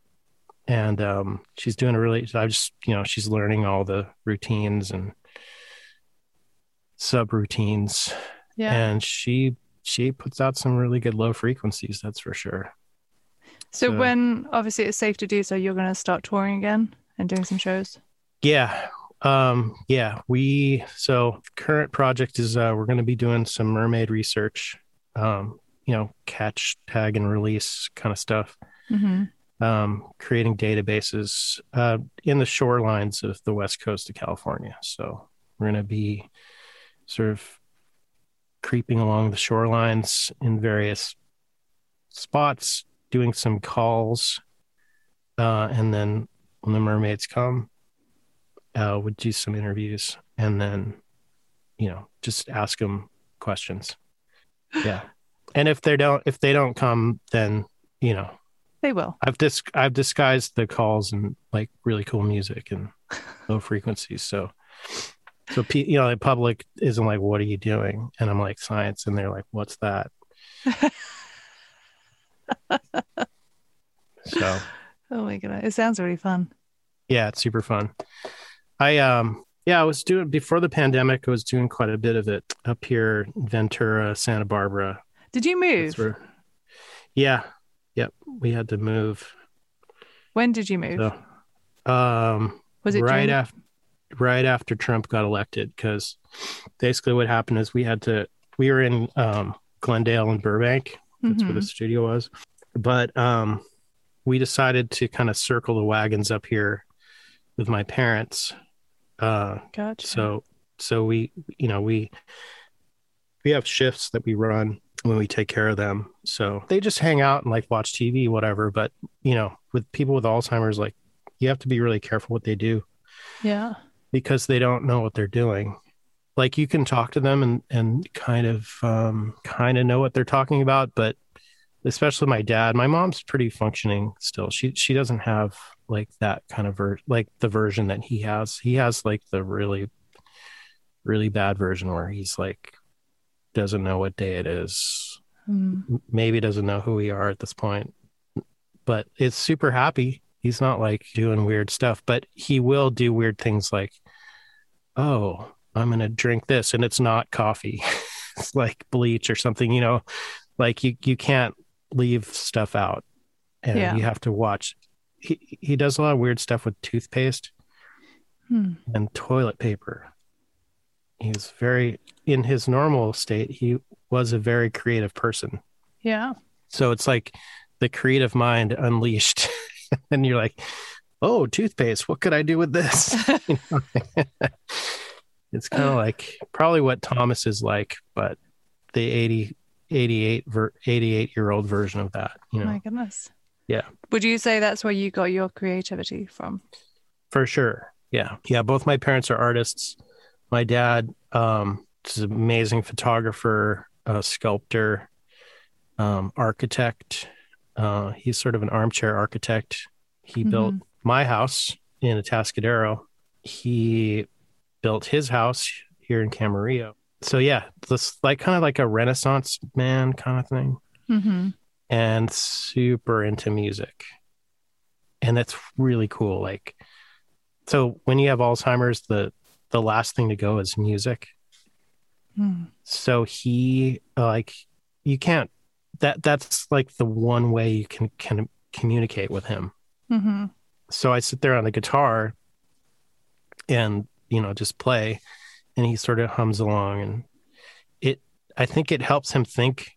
And um she's doing a really I just, you know, she's learning all the routines and subroutines Yeah. and she she puts out some really good low frequencies that's for sure. So So- when obviously it's safe to do so, you're going to start touring again and doing some shows. yeah um yeah we so current project is uh we're going to be doing some mermaid research um you know catch tag and release kind of stuff. Hmm um creating databases uh in the shorelines of the west coast of california. So we're going to be sort of creeping along the shorelines in various spots doing some calls uh and then when the mermaids come uh would do some interviews and then you know just ask them questions yeah and if they don't if they don't come then you know They will. I've dis- I've disguised the calls and like really cool music and low frequencies. So, so you know, the public isn't like, "What are you doing?" And I'm like, "Science," and they're like, "What's that?" so Oh my god, it sounds really fun. yeah, it's super fun. I um yeah, I was doing before the pandemic. I was doing quite a bit of it up here, in Ventura, Santa Barbara. Did you move? where- yeah, yep. We had to move. When did you move? So, um, Was it right during- after right after Trump got elected? Because basically, what happened is we had to we were in um, Glendale and Burbank. That's where the Mhm. studio was, but um, we decided to kind of circle the wagons up here with my parents. Uh, Gotcha. so so we you know we we have shifts that we run when we take care of them. So they just hang out and like watch TV, whatever. But you know, with people with Alzheimer's, like you have to be really careful what they do yeah. Because they don't know what they're doing. like you can talk to them and and kind of um kind of know what they're talking about but especially my dad my mom's pretty functioning still she she doesn't have like that kind of ver- like the version that he has he has like the really really bad version where he's like doesn't know what day it is Mm. maybe doesn't know who we are at this point but it's super happy he's not like doing weird stuff but he will do weird things like oh i'm gonna drink this and it's not coffee it's like bleach or something you know like you you can't leave stuff out and Yeah. you have to watch he he does a lot of weird stuff with toothpaste Hmm. and toilet paper he's very in his normal state he was a very creative person Yeah. so it's like the creative mind unleashed. and you're like, oh, toothpaste, what could I do with this? You know? it's kind of like probably what Thomas is like, but the 80, 88, 88 year old version of that, you know, My goodness. Yeah. Would you say that's where you got your creativity from? for sure. Yeah. Yeah. Both my parents are artists. My dad um, is an amazing photographer, uh, sculptor, um, architect. Uh, he's sort of an armchair architect. He built my house in Atascadero. He built his house here in Camarillo. So yeah, this like kind of like a Renaissance man kind of thing, Mm-hmm. and super into music, and that's really cool. Like, so when you have Alzheimer's, the the last thing to go is music. Mm. So he like you can't that that's like the one way you can can communicate with him. Mm-hmm. So I sit there on the guitar and you know just play and he sort of hums along and it I think it helps him think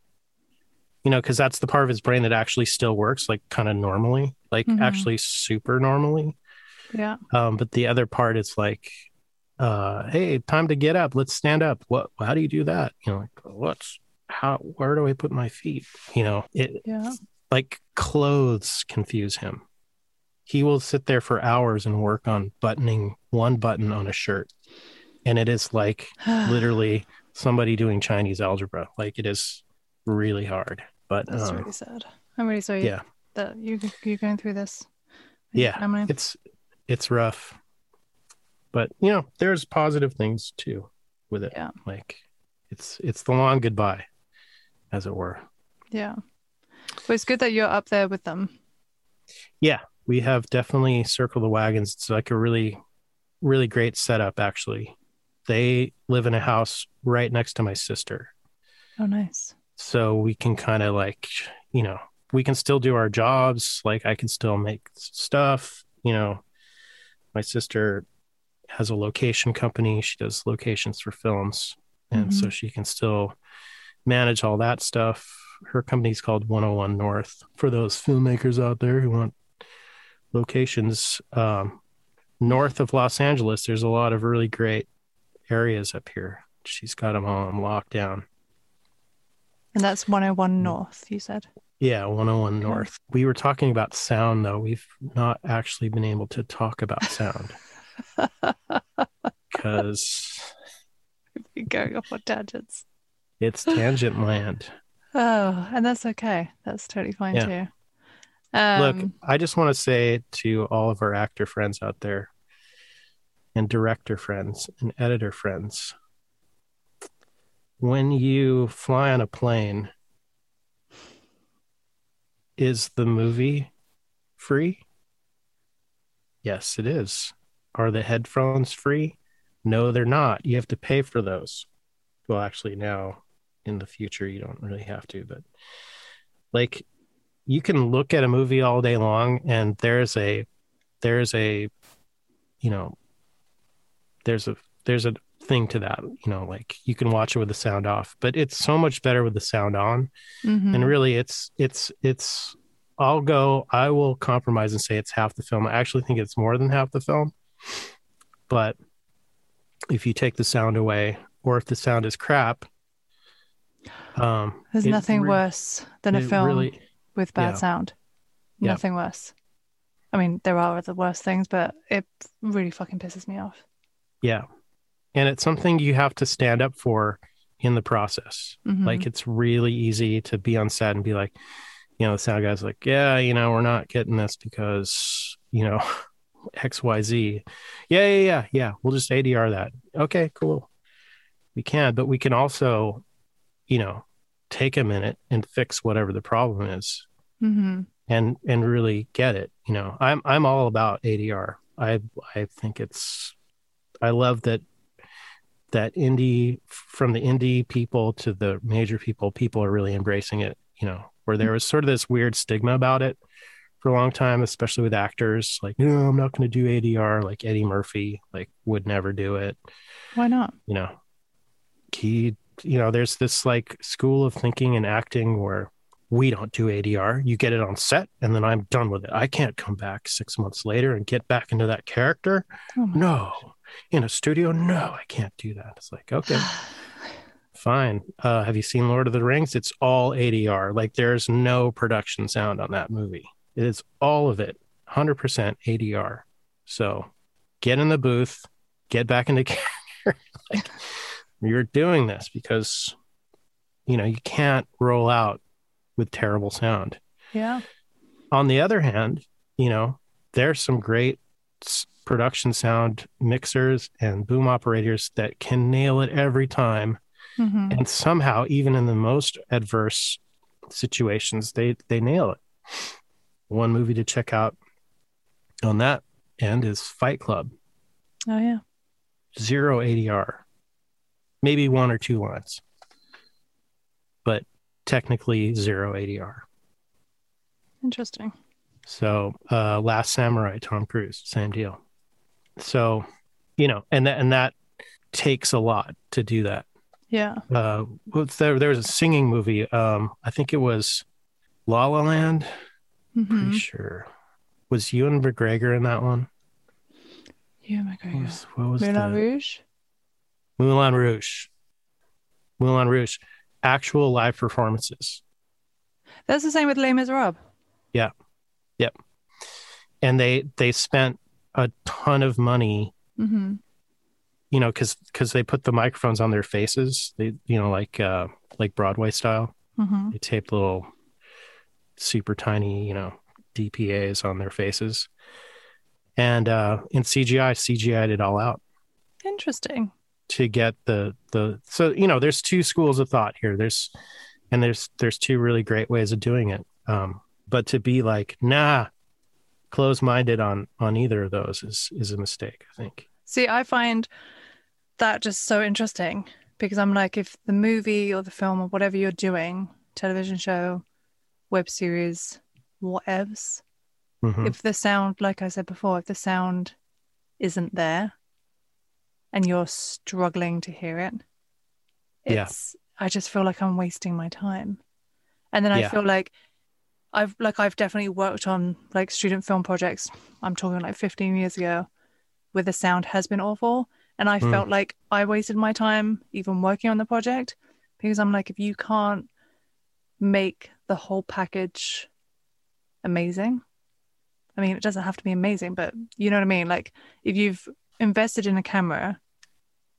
you know cuz that's the part of his brain that actually still works like kind of normally like Mhm. actually super normally Yeah. um but the other part is like uh hey time to get up let's stand up what how do you do that you know like what's how where do i put my feet you know it Yeah. like clothes confuse him he will sit there for hours and work on buttoning one button on a shirt and it is like literally somebody doing chinese algebra like it is really hard but That's um, really sad. I'm really sorry yeah that you you're going through this. yeah family. it's it's rough but you know there's positive things too with it Yeah. like it's it's the long goodbye as it were. Yeah. But it's good that you're up there with them. yeah we have definitely circled the wagons. It's like a really really great setup actually. They live in a house right next to my sister. Oh, nice. so we can kind of like you know we can still do our jobs. Like i can still make stuff you know. My sister has a location company. She does locations for films. And so mm-hmm. she can still manage all that stuff her company's called 101 north for those filmmakers out there who want locations um, north of los angeles there's a lot of really great areas up here she's got them all on lockdown And that's 101 North, you said. Yeah, 101 Okay. North. We were talking about sound, though. We've not actually been able to talk about sound because we've been going off on tangents. It's tangent land. Oh, and that's okay. That's totally fine Yeah. too. Um, Look, I just want to say to all of our actor friends out there, and director friends, and editor friends, when you fly on a plane, is the movie free? Yes, it is. Are the headphones free? No, they're not. You have to pay for those. Well, actually, now in the future, you don't really have to, but like you can look at a movie all day long and there's a there's a you know there's a there's a thing to that you know like you can watch it with the sound off but it's so much better with the sound on. Mhm. and really it's it's it's i'll go i will compromise and say it's half the film. I actually think it's more than half the film. But if you take the sound away or if the sound is crap um There's nothing re- worse than a film really with bad yeah. sound. Yeah. Nothing worse. I mean, there are other worse things, but it really fucking pisses me off. yeah and it's something you have to stand up for in the process. Mhm. Like it's really easy to be on set and be like, you know, the sound guy's like, yeah, you know, we're not getting this because, you know, XYZ. Yeah, yeah, yeah, yeah. We'll just ADR that. Okay, cool. We can, but we can also, you know, take a minute and fix whatever the problem is Mhm. and and really get it. You know, I'm I'm all about ADR. I I think it's I love that that indie from the indie people to the major people, people are really embracing it. You know, where there was sort of this weird stigma about it for a long time, especially with actors. Like, no, I'm not going to do ADR. Like Eddie Murphy, like would never do it. Why not? You know, he, you know, there's this like school of thinking and acting where we don't do ADR. You get it on set, and then I'm done with it. I can't come back six months later and get back into that character. Oh No, in a studio, no, I can't do that. It's like, okay, fine. Uh, have you seen Lord of the Rings? It's all ADR. Like, there's no production sound on that movie. It is all of it, 100% ADR. So get in the booth, get back into character. like, you're doing this because, you know, you can't roll out with terrible sound Yeah. on the other hand, you know, there's some great production sound mixers and boom operators that can nail it every time. Mhm. And somehow, even in the most adverse situations, they they nail it. One movie to check out on that end is Fight Club. Oh yeah. Zero ADR, maybe one or two lines, but technically zero ADR. Interesting. So, uh, Last Samurai, Tom Cruise, same deal. So, you know, and that and that takes a lot to do that. Yeah. Uh, there? There was a singing movie. Um, I think it was La La Land. Mhm. Pretty sure. Was Ewan McGregor in that one? Yeah, my What was, what was Moulin the- Rouge. Moulin Rouge. Moulin Rouge. Actual live performances. That's the same with Les Miserables. Yeah, yep. And they they spent a ton of money Mm-hmm. you know, because because they put the microphones on their faces. They you know like uh like Broadway style. Mm-hmm. They taped little super tiny you know DPA's on their faces, and uh in CGI CGI'd it all out Interesting. To get the the so you know there's two schools of thought here. There's and there's there's two really great ways of doing it. Um, but to be like nah, close minded on on either of those is is a mistake. I think. See, I find that just so interesting because I'm like, if the movie or the film or whatever you're doing, television show, web series, whatevs, Mhm. if the sound, like I said before, if the sound isn't there and you're struggling to hear it, Yeah. I just feel like I'm wasting my time. And then I Yeah. feel like I've, like, I've definitely worked on like student film projects. I'm talking like 15 years ago where the sound has been awful. And I Mm. felt like I wasted my time even working on the project because I'm like, if you can't make the whole package amazing, I mean, it doesn't have to be amazing, but you know what I mean? Like, if you've invested in a camera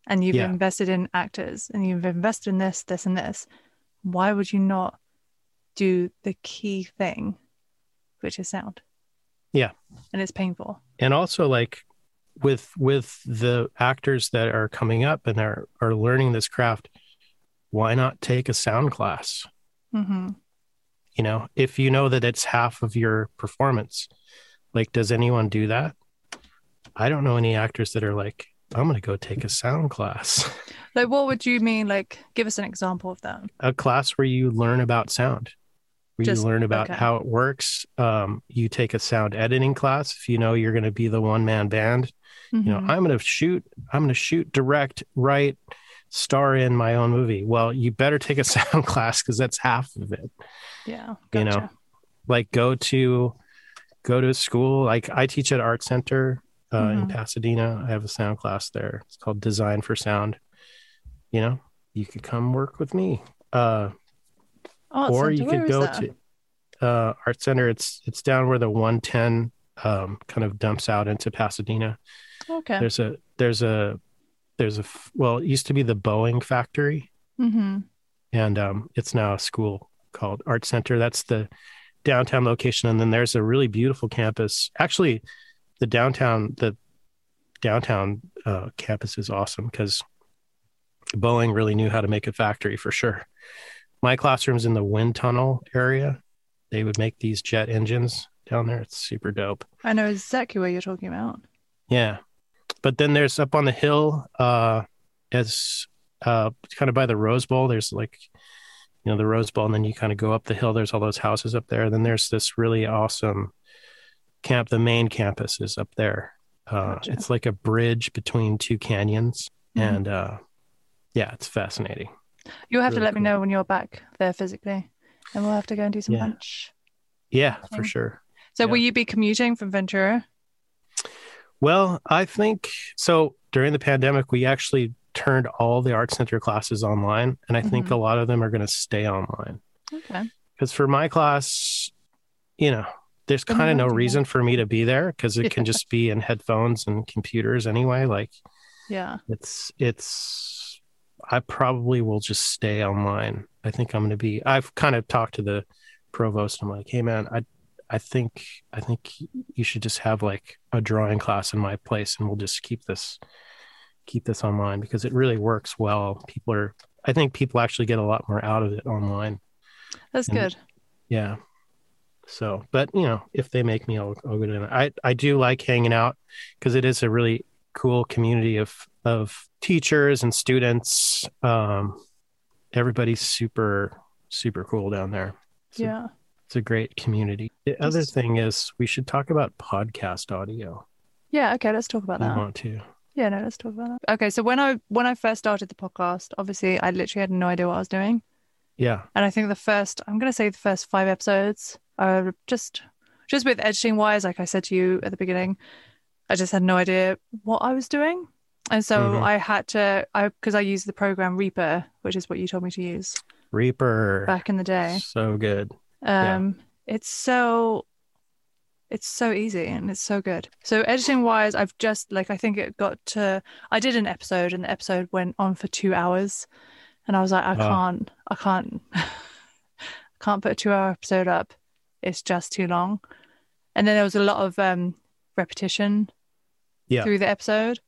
and you've Yeah. invested in actors and you've invested in this, this, and this, why would you not do the key thing, which is sound? Yeah. And it's painful. and also like with with the actors that are coming up and are are learning this craft why not take a sound class hmm you know if you know that it's half of your performance like does anyone do that i don't know any actors that are like i'm going to go take a sound class Like, what would you mean? Like, give us an example of that. a class where you learn about sound where Just- you learn about okay. how it works um, you take a sound editing class if you know you're going to be the one man band you know Mhm. i'm going to shoot i'm going to shoot direct write star in my own movie well you better take a sound class because that's half of it yeah, you know, like go to go to school like i teach at art center uh, in Mhm. pasadena i have a sound class there it's called design for sound you know you could come work with me uh, Art or you could go to uh, art center it's it's down where the 110 um, kind of dumps out into pasadena Okay. there's a there's a there's a well, it used to be the Boeing factory, Mm-hmm. and um, it's now a school called Art Center. That's the downtown location, and then there's a really beautiful campus. Actually, the downtown the downtown uh, campus is awesome because Boeing really knew how to make a factory for sure. My classroom's in the wind tunnel area. They would make these jet engines down there. It's super dope. I know exactly what you're talking about. Yeah. But then there's up on the hill, uh, as uh, kind of by the Rose Bowl, there's like, you know, the Rose Bowl, and then you kind of go up the hill. There's all those houses up there. then there's this really awesome camp. The main campus is up there. Uh, Gotcha. It's like a bridge between two canyons. Mhm. And uh, yeah, it's fascinating. You'll have to Really let me know when you're back there physically, and we'll have to go and do some Yeah. lunch. Yeah, for sure. So, Yeah. will you be commuting from Ventura? Well, I think so. During the pandemic, we actually turned all the art center classes online, and I think Mhm. a lot of them are going to stay online. Okay. Because for my class, you know, there's kind of no reason for me to be there because it can just be in headphones and computers anyway. Like Yeah. it's it's I probably will just stay online. I think I'm going to be. I've kind of talked to the provost. I'm like, hey man, I I think I think you should just have like a drawing class in my place, and we'll just keep this keep this online because it really works well. People are. I think people actually get a lot more out of it online. That's And- good. Yeah. So, but you know, if they make me, I'll, I'll go to it. I, I do like hanging out because it is a really cool community of, of teachers and students. Um, everybody's super, super cool down there. It's a- Yeah. it's a great community. The other thing is we should talk about podcast audio. Yeah. Okay. Let's talk about I that. want to. Yeah. No. Let's talk about that. Okay. So when I when I first started the podcast, obviously I literally had no idea what I was doing, Yeah. and I think the first I'm gonna say the first five episodes are just just with editing wise, like I said to you at the beginning, I just had no idea what I was doing. And so Mhm. I had to, I because I used the program Reaper, which is what you told me to use Reaper. back in the day. So good. Yeah. Um, it's so it's so easy and it's so good. So editing wise, I've just like I think it got to I did an episode and the episode went on for two hours, and I was like, I can't, I can't, I can't put a two hour episode up. It's just too long. And then there was a lot of um repetition Yeah. through the episode.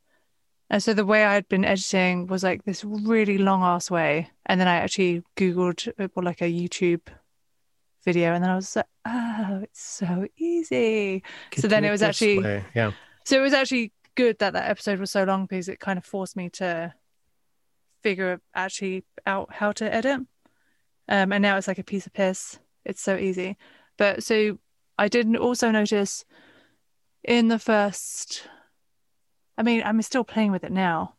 And so the way I had been editing was like this really long ass way. And then I actually Googled uh, well, like a YouTube video and then I was like, oh, it's so easy. Could So then it was actually- way. Yeah. So it was actually good that that episode was so long because it kind of forced me to figure actually out how to edit. Um, and now it's like a piece of piss. It's so easy. But so I didn't also notice in the first, I mean, I'm still playing with it now.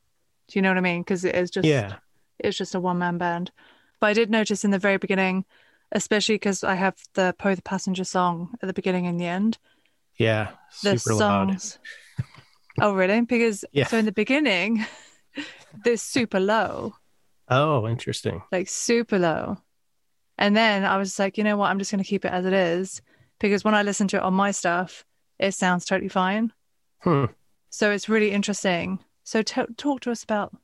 Do you know what I mean? Because it is just, Yeah. it's just a one man band. But I did notice in the very beginning, especially because I have the Poe the Passenger song at the beginning and the end Yeah. the Super loud. songs. Oh, really? Because Yeah. so in the beginning, they're super low, Oh, interesting. like super low. And then I was like, you know what? I'm just going to keep it as it is because when I listen to it on my stuff, it sounds totally fine. Hmm. So it's really interesting. So t- talk to us about.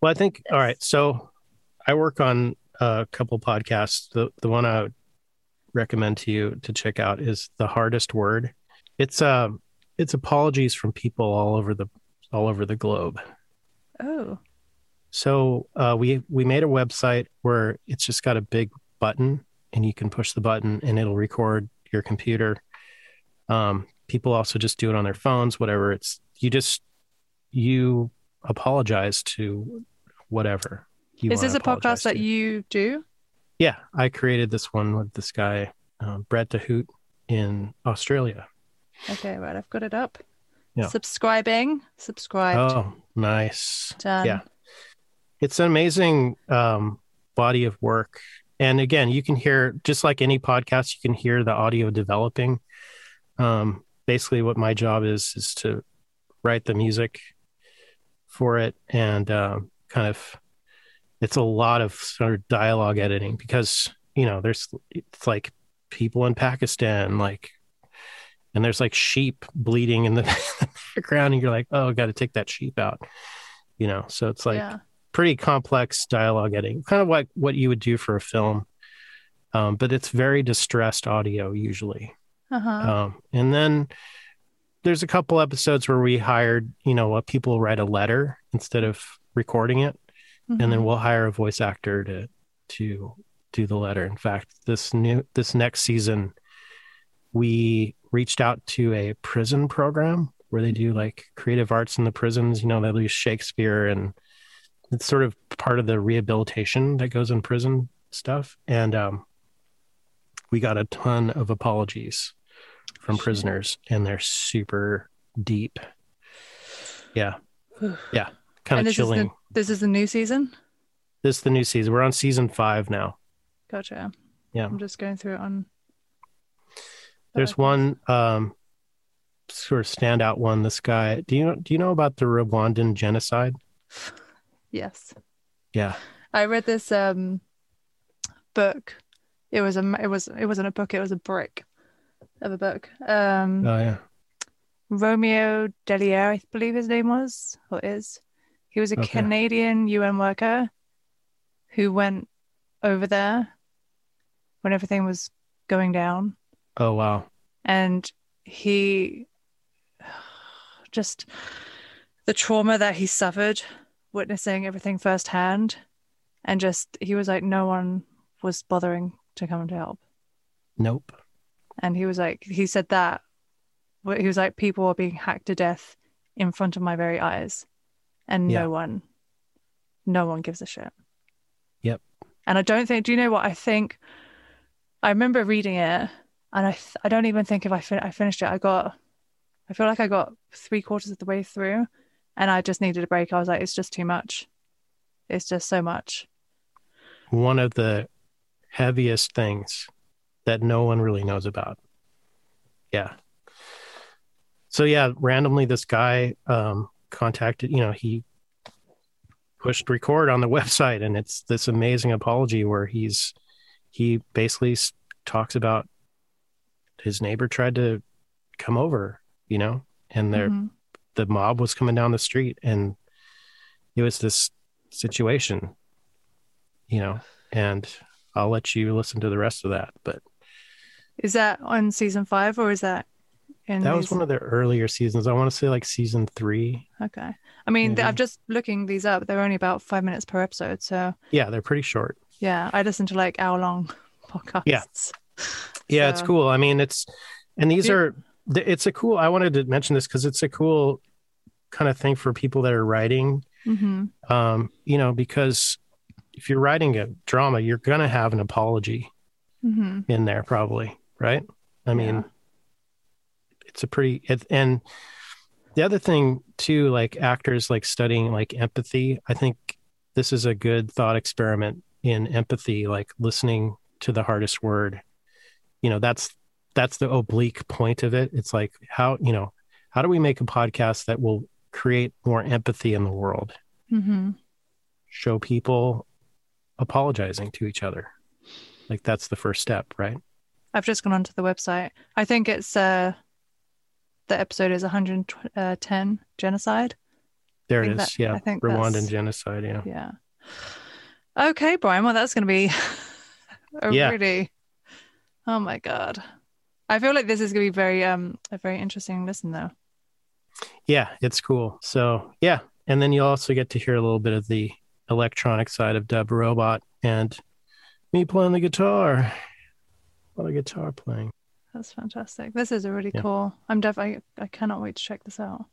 Well, I think all right. So I work on a couple podcasts. The the one I recommend to you to check out is the hardest word. It's uh it's apologies from people all over the all over the globe. Oh, So uh, we we made a website where it's just got a big button, and you can push the button, and it'll record your computer. Um, people also just do it on their phones, whatever. It's you just you apologize to whatever. You is this a podcast apologize that to. you do? Yeah, I created this one with this guy, um, Brett DeHoot in Australia. Okay, right. I've got it up. Yeah. Subscribing, subscribed, Oh, nice. done. yeah. It's an amazing um, body of work and again you can hear just like any podcast you can hear the audio developing um, basically what my job is is to write the music for it and um, kind of it's a lot of sort of dialogue editing because you know there's it's like people in pakistan like and there's like sheep bleeding in the background and you're like oh got to take that sheep out you know. So it's like yeah. Pretty complex dialogue editing, kind of like what you would do for a film. Um, but it's very distressed audio usually. Uh-huh. Um, and then there's a couple episodes where we hired, you know, what people write a letter instead of recording it, and then Mhm. we'll hire a voice actor to to do the letter. In fact, this new this next season, we reached out to a prison program where they do like creative arts in the prisons. You know, they use Shakespeare, and it's sort of part of the rehabilitation that goes in prison stuff. And um, we got a ton of apologies from prisoners, and they're super deep. Yeah, yeah, kind And of this is chilling. the this is the new season. This is the new season. We're on season five now. Gotcha. Yeah. I'm just going through it on. There's one um, sort of standout one. This guy. Do you know? Do you know about the Rwandan genocide? Yes, Yeah. I read this um book. It was a it was it wasn't a book. It was a brick of a book. Um, Oh yeah. Romeo Dallaire, I believe his name was or is. He was a Okay. Canadian UN worker who went over there when everything was going down. Oh wow. and he just the trauma that he suffered witnessing everything firsthand and just he was like no one was bothering to come to help Nope. and he was like he said that he was like people are being hacked to death in front of my very eyes and Yeah. no one no one gives a shit Yep. and i don't think do you know what i think i remember reading it and i th- i don't even think if i fin- i finished it i got i feel like i got three quarters of the way through and i just needed a break i was like it's just too much it's just so much One of the heaviest things that no one really knows about. Yeah. So yeah, randomly this guy um, contacted. You know, he pushed record on the website, and it's this amazing apology where he's he basically talks about his neighbor tried to come over, you know, and there Mhm. The mob was coming down the street and it was this situation you know and i'll let you listen to the rest of that but is that on season five or is that in that was one of the earlier seasons i want to say like season three Okay. I mean. I'm just looking these up. They're only about five minutes per episode. So, yeah they're pretty short yeah, I listen to like hour long podcasts. Yeah. yeah it's cool i mean it's and these Yeah. are it's a cool i wanted to mention this because it's a cool kind of thing for people that are writing. Hmm um you know because if you're writing a drama you're gonna have an apology hmm in there probably right? I mean Yeah. it's a pretty it, and the other thing too like actors like studying like empathy i think this is a good thought experiment in empathy like listening to the hardest word. You know that's that's the oblique point of it it's like how you know how do we make a podcast that will create more empathy in the world hmm show people apologizing to each other like that's the first step right I've just gone onto the website. I think it's uh, the episode is 110 genocide. There it is. that- yeah. I think Rwandan that's- genocide. Yeah. Yeah. Okay, Brian. Well, that's going to be a Yeah. really. Oh my god. I feel like this is going to be very um a very interesting listen though. Yeah. It's cool. So, yeah. And then you'll also get to hear a little bit of the electronic side of Dub Robot and me playing the guitar. A lot of guitar playing. That's fantastic. This is a really Yeah. cool. I'm definitely. I cannot wait to check this out.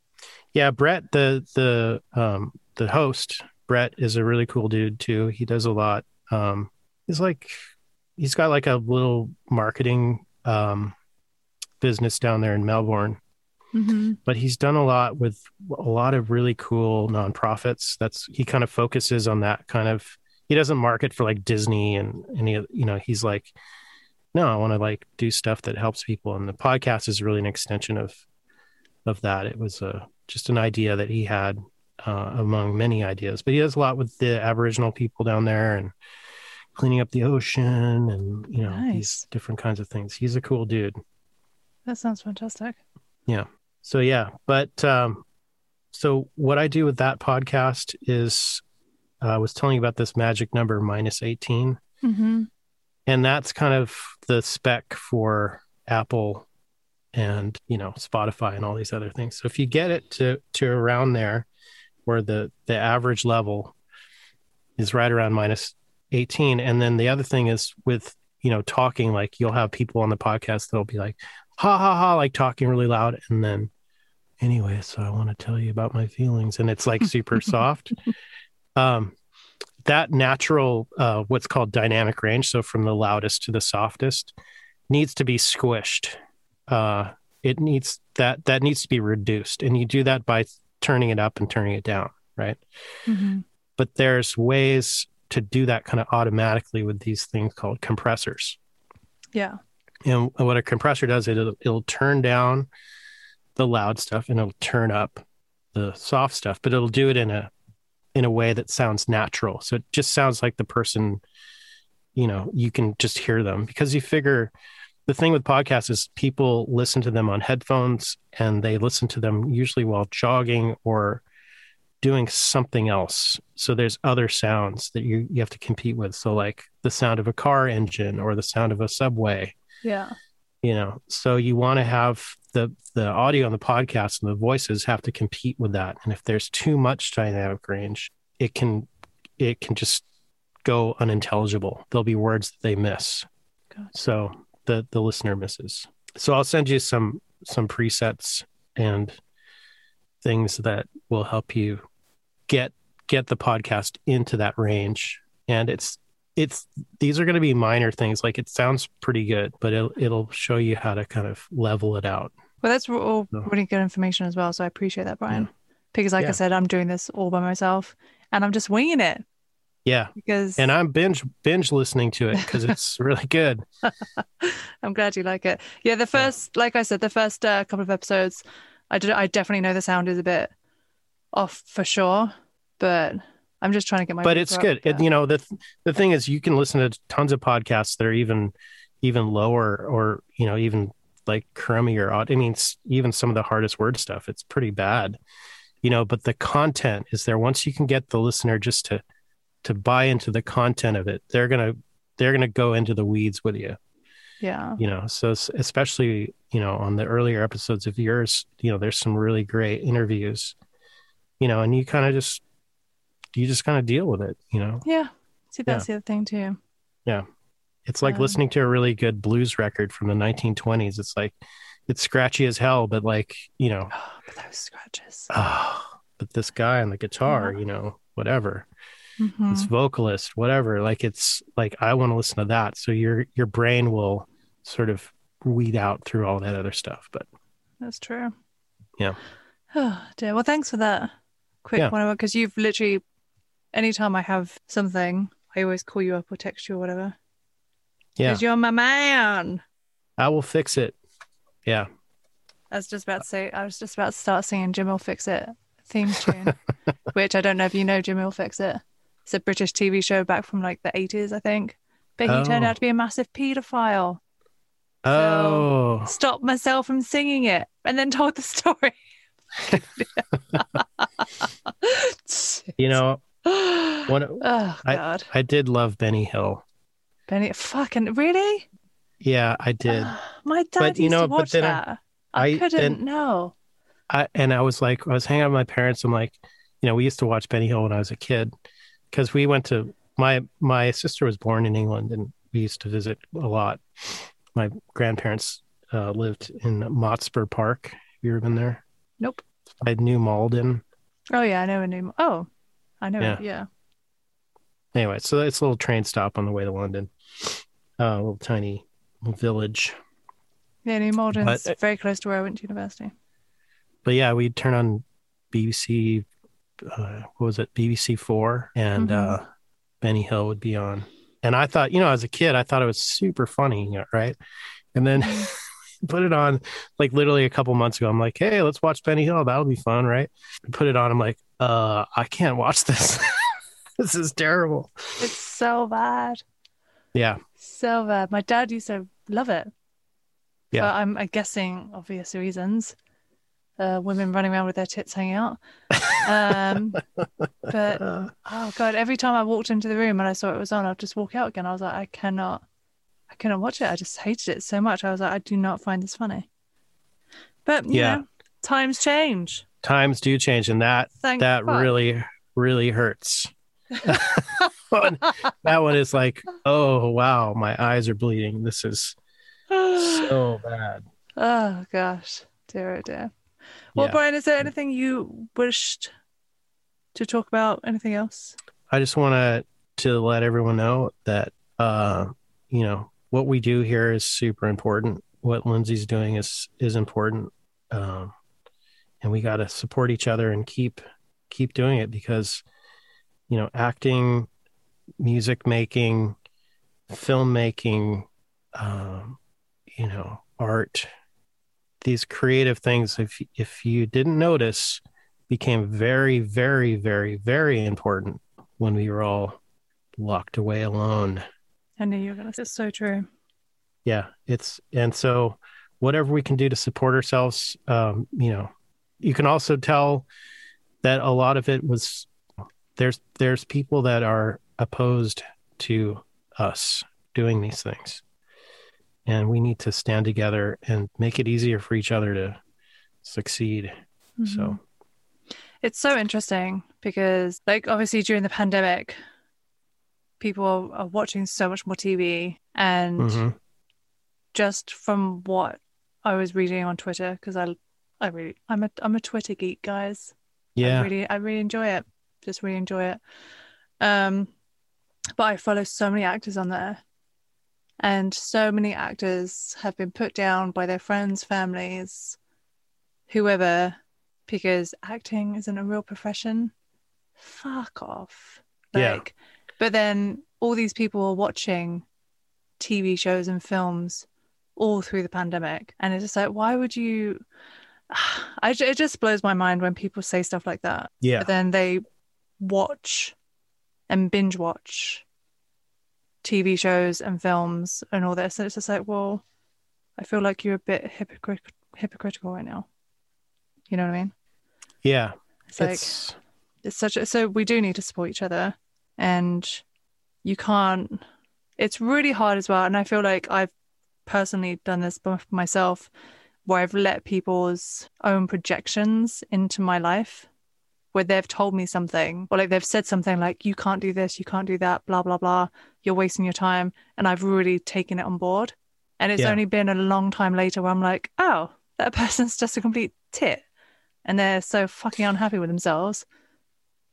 Yeah. Brett, the, the, um, the host, Brett is a really cool dude too. He does a lot. Um, he's like, he's got like a little marketing, um, business down there in Melbourne. hmm but he's done a lot with a lot of really cool nonprofits. That's he kind of focuses on that kind of. He doesn't market for like Disney and any. of You know, he's like, no, I want to like do stuff that helps people, and the podcast is really an extension of of that. It was a just an idea that he had uh, among many ideas, but he does a lot with the Aboriginal people down there and cleaning up the ocean and you know Nice. these different kinds of things. He's a cool dude. That sounds fantastic. Yeah. So yeah, but um so what I do with that podcast is uh, I was telling you about this magic number minus 18. Mm-hmm. And that's kind of the spec for Apple and, you know, Spotify and all these other things. So if you get it to to around there where the the average level is right around minus 18 and then the other thing is with, you know, talking like you'll have people on the podcast that'll be like ha ha ha like talking really loud and then anyway, so I want to tell you about my feelings and it's like super soft. Um that natural uh, what's called dynamic range so from the loudest to the softest needs to be squished uh, it needs that that needs to be reduced and you do that by turning it up and turning it down right Mm-hmm. but there's ways to do that kind of automatically with these things called compressors Yeah. And what a compressor does is it'll, it'll turn down the loud stuff and it'll turn up the soft stuff but it'll do it in a in a way that sounds natural. So it just sounds like the person you know you can just hear them. Because you figure the thing with podcasts is people listen to them on headphones and they listen to them usually while jogging or doing something else. So there's other sounds that you you have to compete with. So like the sound of a car engine or the sound of a subway Yeah. you know so you want to have the the audio on the podcast and the voices have to compete with that. And if there's too much dynamic range it can it can just go unintelligible. There'll be words that they miss. Gotcha. so the the listener misses. So i'll send you some some presets and things that will help you get get the podcast into that range. And it's it's these are going to be minor things like it sounds pretty good but it'll, it'll show you how to kind of level it out Well, that's all So- really good information as well. So I appreciate that, Brian. Because, like Yeah. I said, I'm doing this all by myself and I'm just winging it yeah because and i'm binge binge listening to it because it's really good I'm glad you like it. Yeah, the first, like I said, the first uh, couple of episodes, I did, I definitely know the sound is a bit off for sure, but I'm just trying to get my. but it's good. It, you know the the thing is you can listen to tons of podcasts that are even even lower or you know even like crummier. I mean even some of the hardest word stuff it's pretty bad you know but the content is there. Once you can get the listener just to to buy into the content of it they're gonna they're gonna go into the weeds with you. Yeah, you know so especially you know on the earlier episodes of yours you know there's some really great interviews you know and you kind of just you just kind of deal with it you know yeah. See, that's the other thing too. Yeah. It's like Um, listening to a really good blues record from the 1920s it's like it's scratchy as hell but like you know Oh, but those scratches. ah, but this guy on the guitar Yeah. you know whatever Mhm. this vocalist whatever like it's like i want to listen to that so your your brain will sort of weed out through all that other stuff but That's true. Yeah. Oh dear. Well, thanks for that quick Yeah. one because you've literally, anytime I have something, I always call you up or text you or whatever. yeah Because you're my man. i will fix it yeah I was just about to say, I was just about to start singing Jim'll Fix It theme tune, which I don't know if you know Jim'll Fix It. It's a British TV show back from like the 80s, I think. But he turned Oh. out to be a massive paedophile. oh Stopped myself from singing it and then told the story. you know? One- oh, God. i did love benny hill Benny, fucking, really? yeah i did My dad But, you used know, to but watch then I- that. I, I- couldn't, then- no. I, and I was like, I was hanging out with my parents. I'm like, you know, we used to watch Benny Hill when I was a kid because we went to my my sister was born in England and we used to visit a lot. My grandparents uh, lived in Motspur Park. Have you ever been there? Nope. By New Malden. Oh, yeah, I know a name. Oh, I know. Yeah. Yeah. Anyway, so it's a little train stop on the way to London. Uh, a little tiny village. Yeah, New Malden's But- very close to where I went to university. But yeah, we'd turn on BBC. Uh, what was it? BBC Four, and Mhm. uh, Benny Hill would be on. And I thought, you know, as a kid, I thought it was super funny, right? And then put it on like literally a couple months ago. I'm like, hey, let's watch Benny Hill. That'll be fun, right? Put it on. I'm like, uh, I can't watch this. this is terrible. It's so bad. Yeah. So bad. My dad used to love it. Yeah. But I'm, I'm guessing obvious reasons. uh, women running around with their tits hanging out. Um, but oh god, every time I walked into the room and I saw it was on, I'd just walk out again. I was like, I cannot, I couldn't watch it. I just hated it so much. I was like, I do not find this funny. But Yeah. know, times change. Times do change, and that Thank that really really hurts. that one is like, oh wow, my eyes are bleeding. This is so bad. oh gosh, dear oh dear. Well, Yeah. Brian, is there anything you wished to talk about? Anything else? I just want to to let everyone know that uh, you know what we do here is super important. What Lindsay's doing is is important, um, and we got to support each other and keep keep doing it because you know acting, music making, filmmaking, um, you know, art, these creative things. If if you didn't notice, became very, very, very, very important when we were all locked away alone. I knew you were gonna. It's so true. Yeah, it's and so whatever we can do to support ourselves, um, you know, you can also tell that a lot of it was there's there's people that are opposed to us doing these things. And we need to stand together and make it easier for each other to succeed. So Mhm. It's so interesting because, like, obviously during the pandemic, people are, watching so much more TV. And mhm. just from what I was reading on Twitter, because I, I really, I'm a, I'm a Twitter geek, guys. I yeah, really, I really enjoy it. Just really enjoy it. Um, but I follow so many actors on there, and so many actors have been put down by their friends, families, whoever, because acting isn't a real profession. Fuck off. Yeah. But then all these people are watching TV shows and films all through the pandemic, and it's just like, why would you? I, it just blows my mind when people say stuff like that yeah, but then they watch and binge watch TV shows and films and all this. And it's just like, well, I feel like you're a bit hypocrit- hypocritical right now. You know what I mean? yeah. It's like It's it's such a so we do need to support each other and you can't it's really hard as well and i feel like i've personally done this myself where i've let people's own projections into my life where they've told me something or like they've said something like you can't do this you can't do that blah blah blah you're wasting your time and i've really taken it on board and it's Yeah. only been a long time later where i'm like oh that person's just a complete tit and they're so fucking unhappy with themselves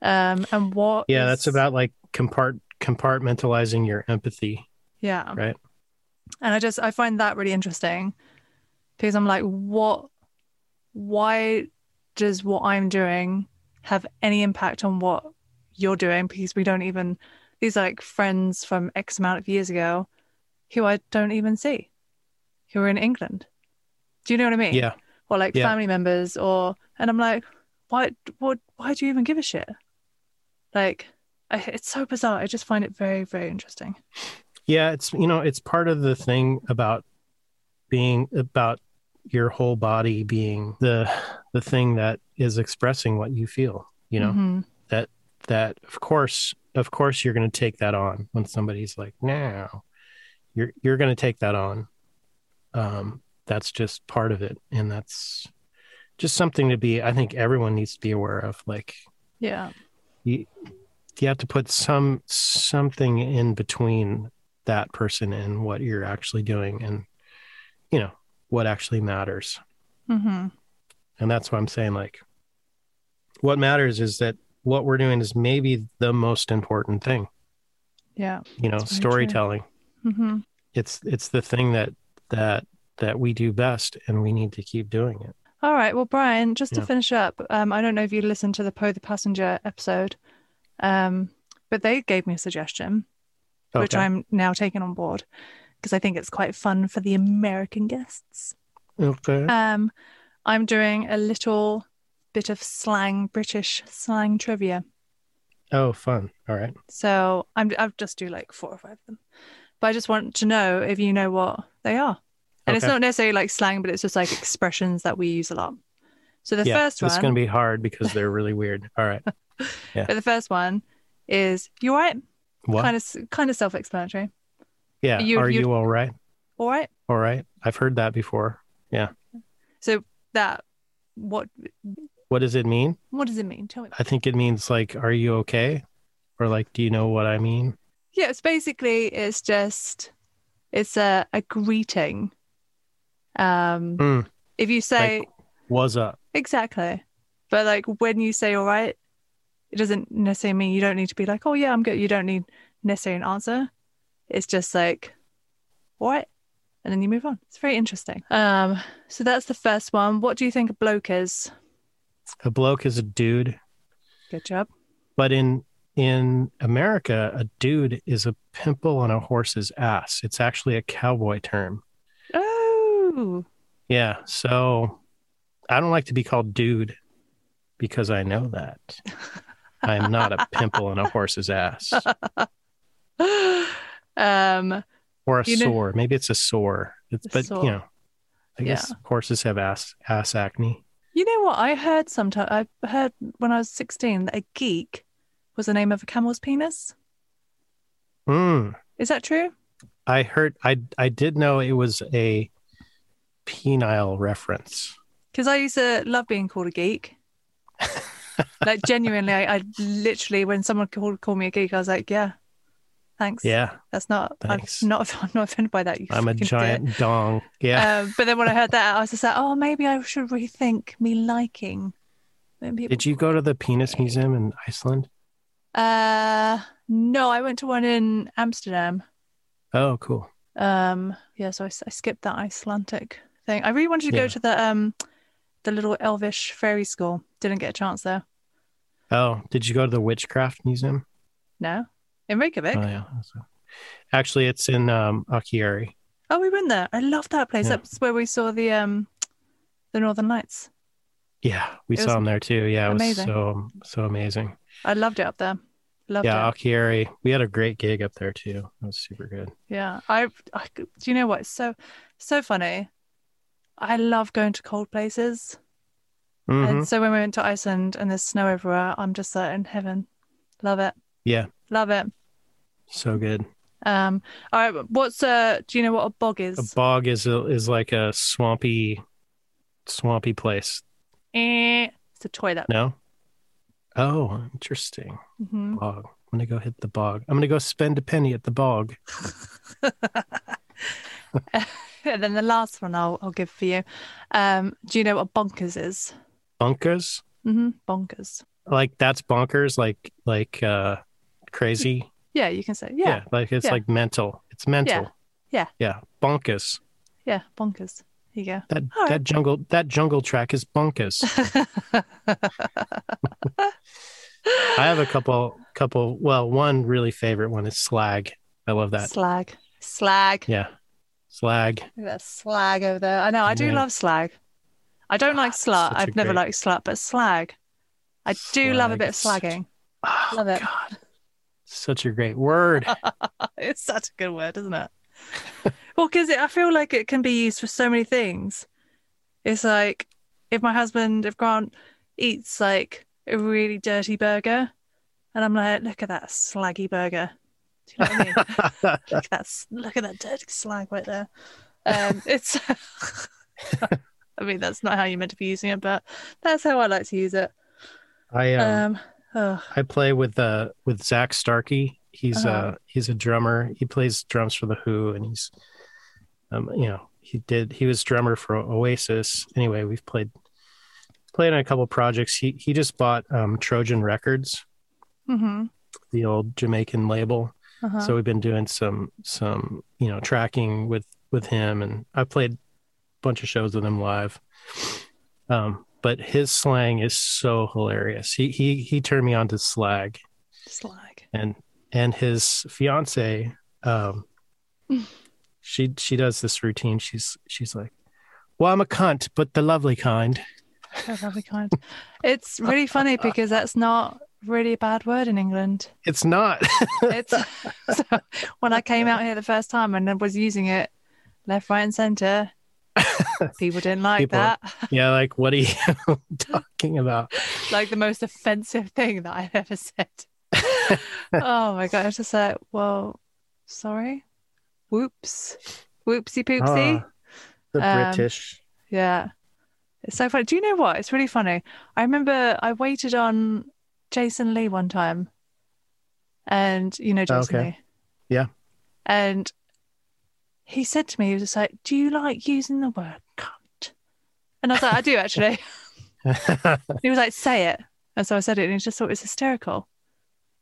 um and what yeah, that's about like compart compartmentalizing your empathy, yeah right? and i just i find that really interesting because i'm like what why does what i'm doing have any impact on what you're doing? Because we don't even these are like friends from x amount of years ago who i don't even see who are in england. Do you know what i mean? Yeah, or like Yeah. family members or and i'm like why what why do you even give a shit? Like I, it's so bizarre. I just find it very very interesting. Yeah. It's you know, it's part of the thing about being about your whole body being the the thing that is expressing what you feel. You know Mhm. that that of course of course you're going to take that on when somebody's like no you're you're going to take that on um that's just part of it and that's just something to be i think everyone needs to be aware of like yeah you you have to put some something in between that person and what you're actually doing and you know what actually matters. Hmm and that's what i'm saying like what matters is that what we're doing is maybe the most important thing. Yeah you know That's very true. storytelling hmm it's it's the thing that that that we do best and we need to keep doing it. All right. Well, Brian, just to finish up, um, I don't know if you listened to the Poe the Passenger episode, um, but they gave me a suggestion, which I'm now taking on board because I think it's quite fun for the American guests. okay Um, I'm doing a little bit of slang, British slang trivia. oh fun all right So I'm I'll just do like four or five of them. But I just want to know if you know what they are. And it's not necessarily like slang, but it's just like expressions that we use a lot. So the yeah, first it's going to be hard because they're really weird. All right. Yeah. but the first one is you all right? What? Kind of kind of self-explanatory. Yeah. you- Are you- you all right? All right. All right. I've heard that before. Yeah. So that what What does it mean? what does it mean? Tell me. I think it means like, are you okay? Or like, do you know what I mean? Yeah, it's basically it's just it's a a greeting. Um, Mm, if you say what's up? exactly, but like when you say all right, it doesn't necessarily mean you don't need to be like, oh yeah, I'm good. You don't need necessarily an answer. It's just like, what and then you move on. It's very interesting. Um, so that's the first one. What do you think a bloke is? A bloke is a dude, Good job. but in in America, a dude is a pimple on a horse's ass. It's actually a cowboy term. Oh, Yeah. So I don't like to be called dude because I know that I'm not a pimple on a horse's ass um, or a You know- sore. Maybe it's a sore. It's, A but sore. you know, I guess horses have ass ass acne. You know what? I heard sometime. I heard when I was sixteen that a geek was the name of a camel's penis. Mm. Is that true? I heard. I I did know it was a penile reference. Because I used to love being called a geek. like genuinely, I, I literally when someone called called me a geek, I was like, yeah, thanks. Yeah, that's not. Thanks. I'm not. I'm not offended by that. You I'm a fucking dick. giant dong. Yeah. Um, but then when I heard that, I was just like, oh, maybe I should rethink me liking. Did you go to the penis museum in Iceland? Uh, no, I went to one in Amsterdam. Oh, cool. Um, yeah, so I skipped that Icelandic thing. I really wanted to Yeah. go to the um, the little Elvish fairy school. Didn't get a chance there. Oh, did you go to the witchcraft museum? No, in Reykjavik. Oh yeah. Actually, it's in um, Akureyri. Oh, we went there. I love that place. Yeah. That's where we saw the um, the Northern Lights. Yeah, we It saw them there too. Yeah, it was amazing. so so amazing. I loved it up there. Loved yeah, it. Akureyri. We had a great gig up there too. It was super good. Yeah, I, I. Do you know what? It's so so funny. I love going to cold places. Mhm. And so when we went to Iceland and there's snow everywhere, I'm just like in heaven. Love it. Yeah, Love it. so good. Um, all right, what's uh do you know what a bog is? A bog is a, is like a swampy, swampy place. Eh, it's a toy that No. Oh, interesting. Mhm. Bog. I'm gonna go hit the bog. I'm gonna go spend a penny at the bog. and then the last one I'll I'll give for you. Um, do you know what bonkers is? Bunkers. hmm Bonkers. Like that's bonkers. Like like uh, crazy. Yeah, you can say yeah, like it's Yeah. like mental. It's mental. Yeah. Yeah. Bonkers. yeah, bonkers. Here you go. That All right. that jungle that jungle track is bonkers. I have a couple couple. Well, one really favorite one is slag. I love that. Slag. Slag. Yeah, slag. That slag over there. I know, I do Yeah. love slag. I don't like Ah, slut. such a I've never great- liked slut, but slag. I do love a bit of slagging. Oh, Love it. God, such a great word. it's such a good word, isn't it? well, because I feel like it can be used for so many things. It's like if my husband, if Grant eats like a really dirty burger, and I'm like, look at that slaggy burger. Do you know what I mean? look at that, look at that dirty slag right there. Um, it's. I mean, that's not how you're meant to be using it, but that's how I like to use it. I um, Um, oh, I play with uh with Zak Starkey. He's Uh-huh. uh he's a drummer. He plays drums for the Who, and he's um you know he did he was drummer for Oasis. Anyway, we've played played on a couple projects. He he just bought um Trojan Records, hmm the old Jamaican label. uh-huh. So we've been doing some some you know tracking with with him, and I played a bunch of shows with him live. Um, but his slang is so hilarious. He he he turned me on to slag, slag. and and his fiance, um, she she does this routine. She's she's like, "Well, I'm a cunt, but the lovely kind." So lovely kind. It's really funny because that's not really a bad word in England. It's not. It's so when I came out here the first time and I was using it left, right, and centre, People didn't like People- that. yeah, like what are you talking about? like the most offensive thing that I've ever said. oh my god! I was just like, well, sorry. Whoops. Whoopsie poopsie. Ah, the Um, British. Yeah. It's so funny. Do you know what? It's really funny. I remember I waited on Jason Lee one time. And you know Jason Okay. Lee? Yeah. And he said to me, he was just like, Do you like using the word cunt? And I was like, I do actually. he was like, Say it. And so I said it and he just thought it was hysterical.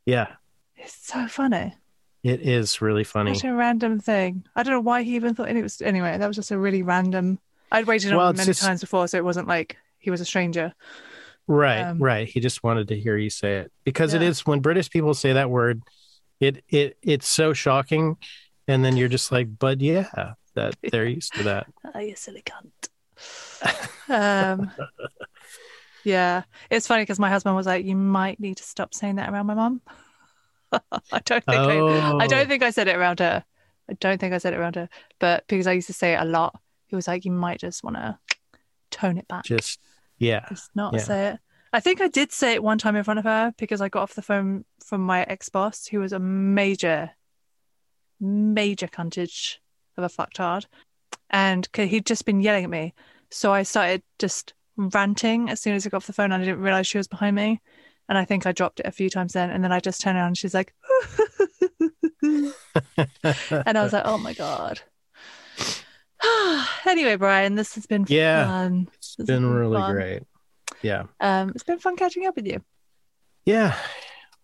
yeah, It's so funny. it is really funny. Such a random thing. I don't know why he even thought and it was anyway, that was just a really random I'd waited on him many just- times before, so it wasn't like he was a stranger. Right, Um, right. He just wanted to hear you say it because it Yeah. is when British people say that word, it it it's so shocking, and then you're just like, but yeah, that they're used to that. Oh, you silly cunt. um, yeah, it's funny because my husband was like, "You might need to stop saying that around my mum." I don't think I, Oh, I don't think I said it around her. I don't think I said it around her, but because I used to say it a lot, he was like, "You might just want to tone it back, just yeah, just not yeah. say it." I think I did say it one time in front of her because I got off the phone from my ex boss, who was a major, major cuntage of a fucktard, And he'd just been yelling at me. So I started just ranting as soon as I got off the phone, and I didn't realize she was behind me. And I think I dropped it a few times then, and then I just turned around and she's like, and I was like, oh my god. anyway, Brian, this has been Yeah, fun. it's has been really fun. great. Yeah, Um, it's been fun catching up with you. yeah,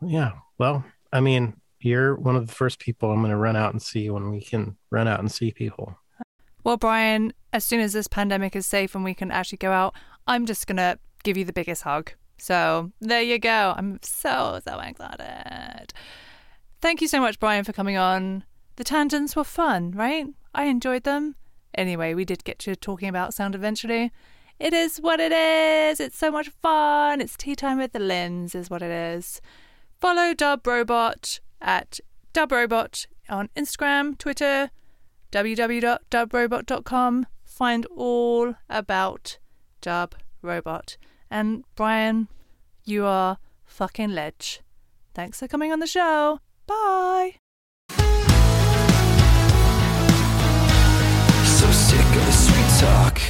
yeah. Well, I mean, you're one of the first people I'm going to run out and see when we can run out and see people. Well, Brian, as soon as this pandemic is safe and we can actually go out, I'm just going to give you the biggest hug. So there you go. I'm so, so excited. Thank you so much, Brian, for coming on. The tangents were fun, right? I enjoyed them. Anyway, we did get to talking about sound eventually. It is what it is. It's so much fun. It's tea time with the lens, is what it is. Follow Dub Robot at dubrobot on Instagram, Twitter, www.dubrobot.com. Find all about Dub Robot. And Brian, you are fucking ledge. Thanks for coming on the show. Bye. So sick of the sweet talk.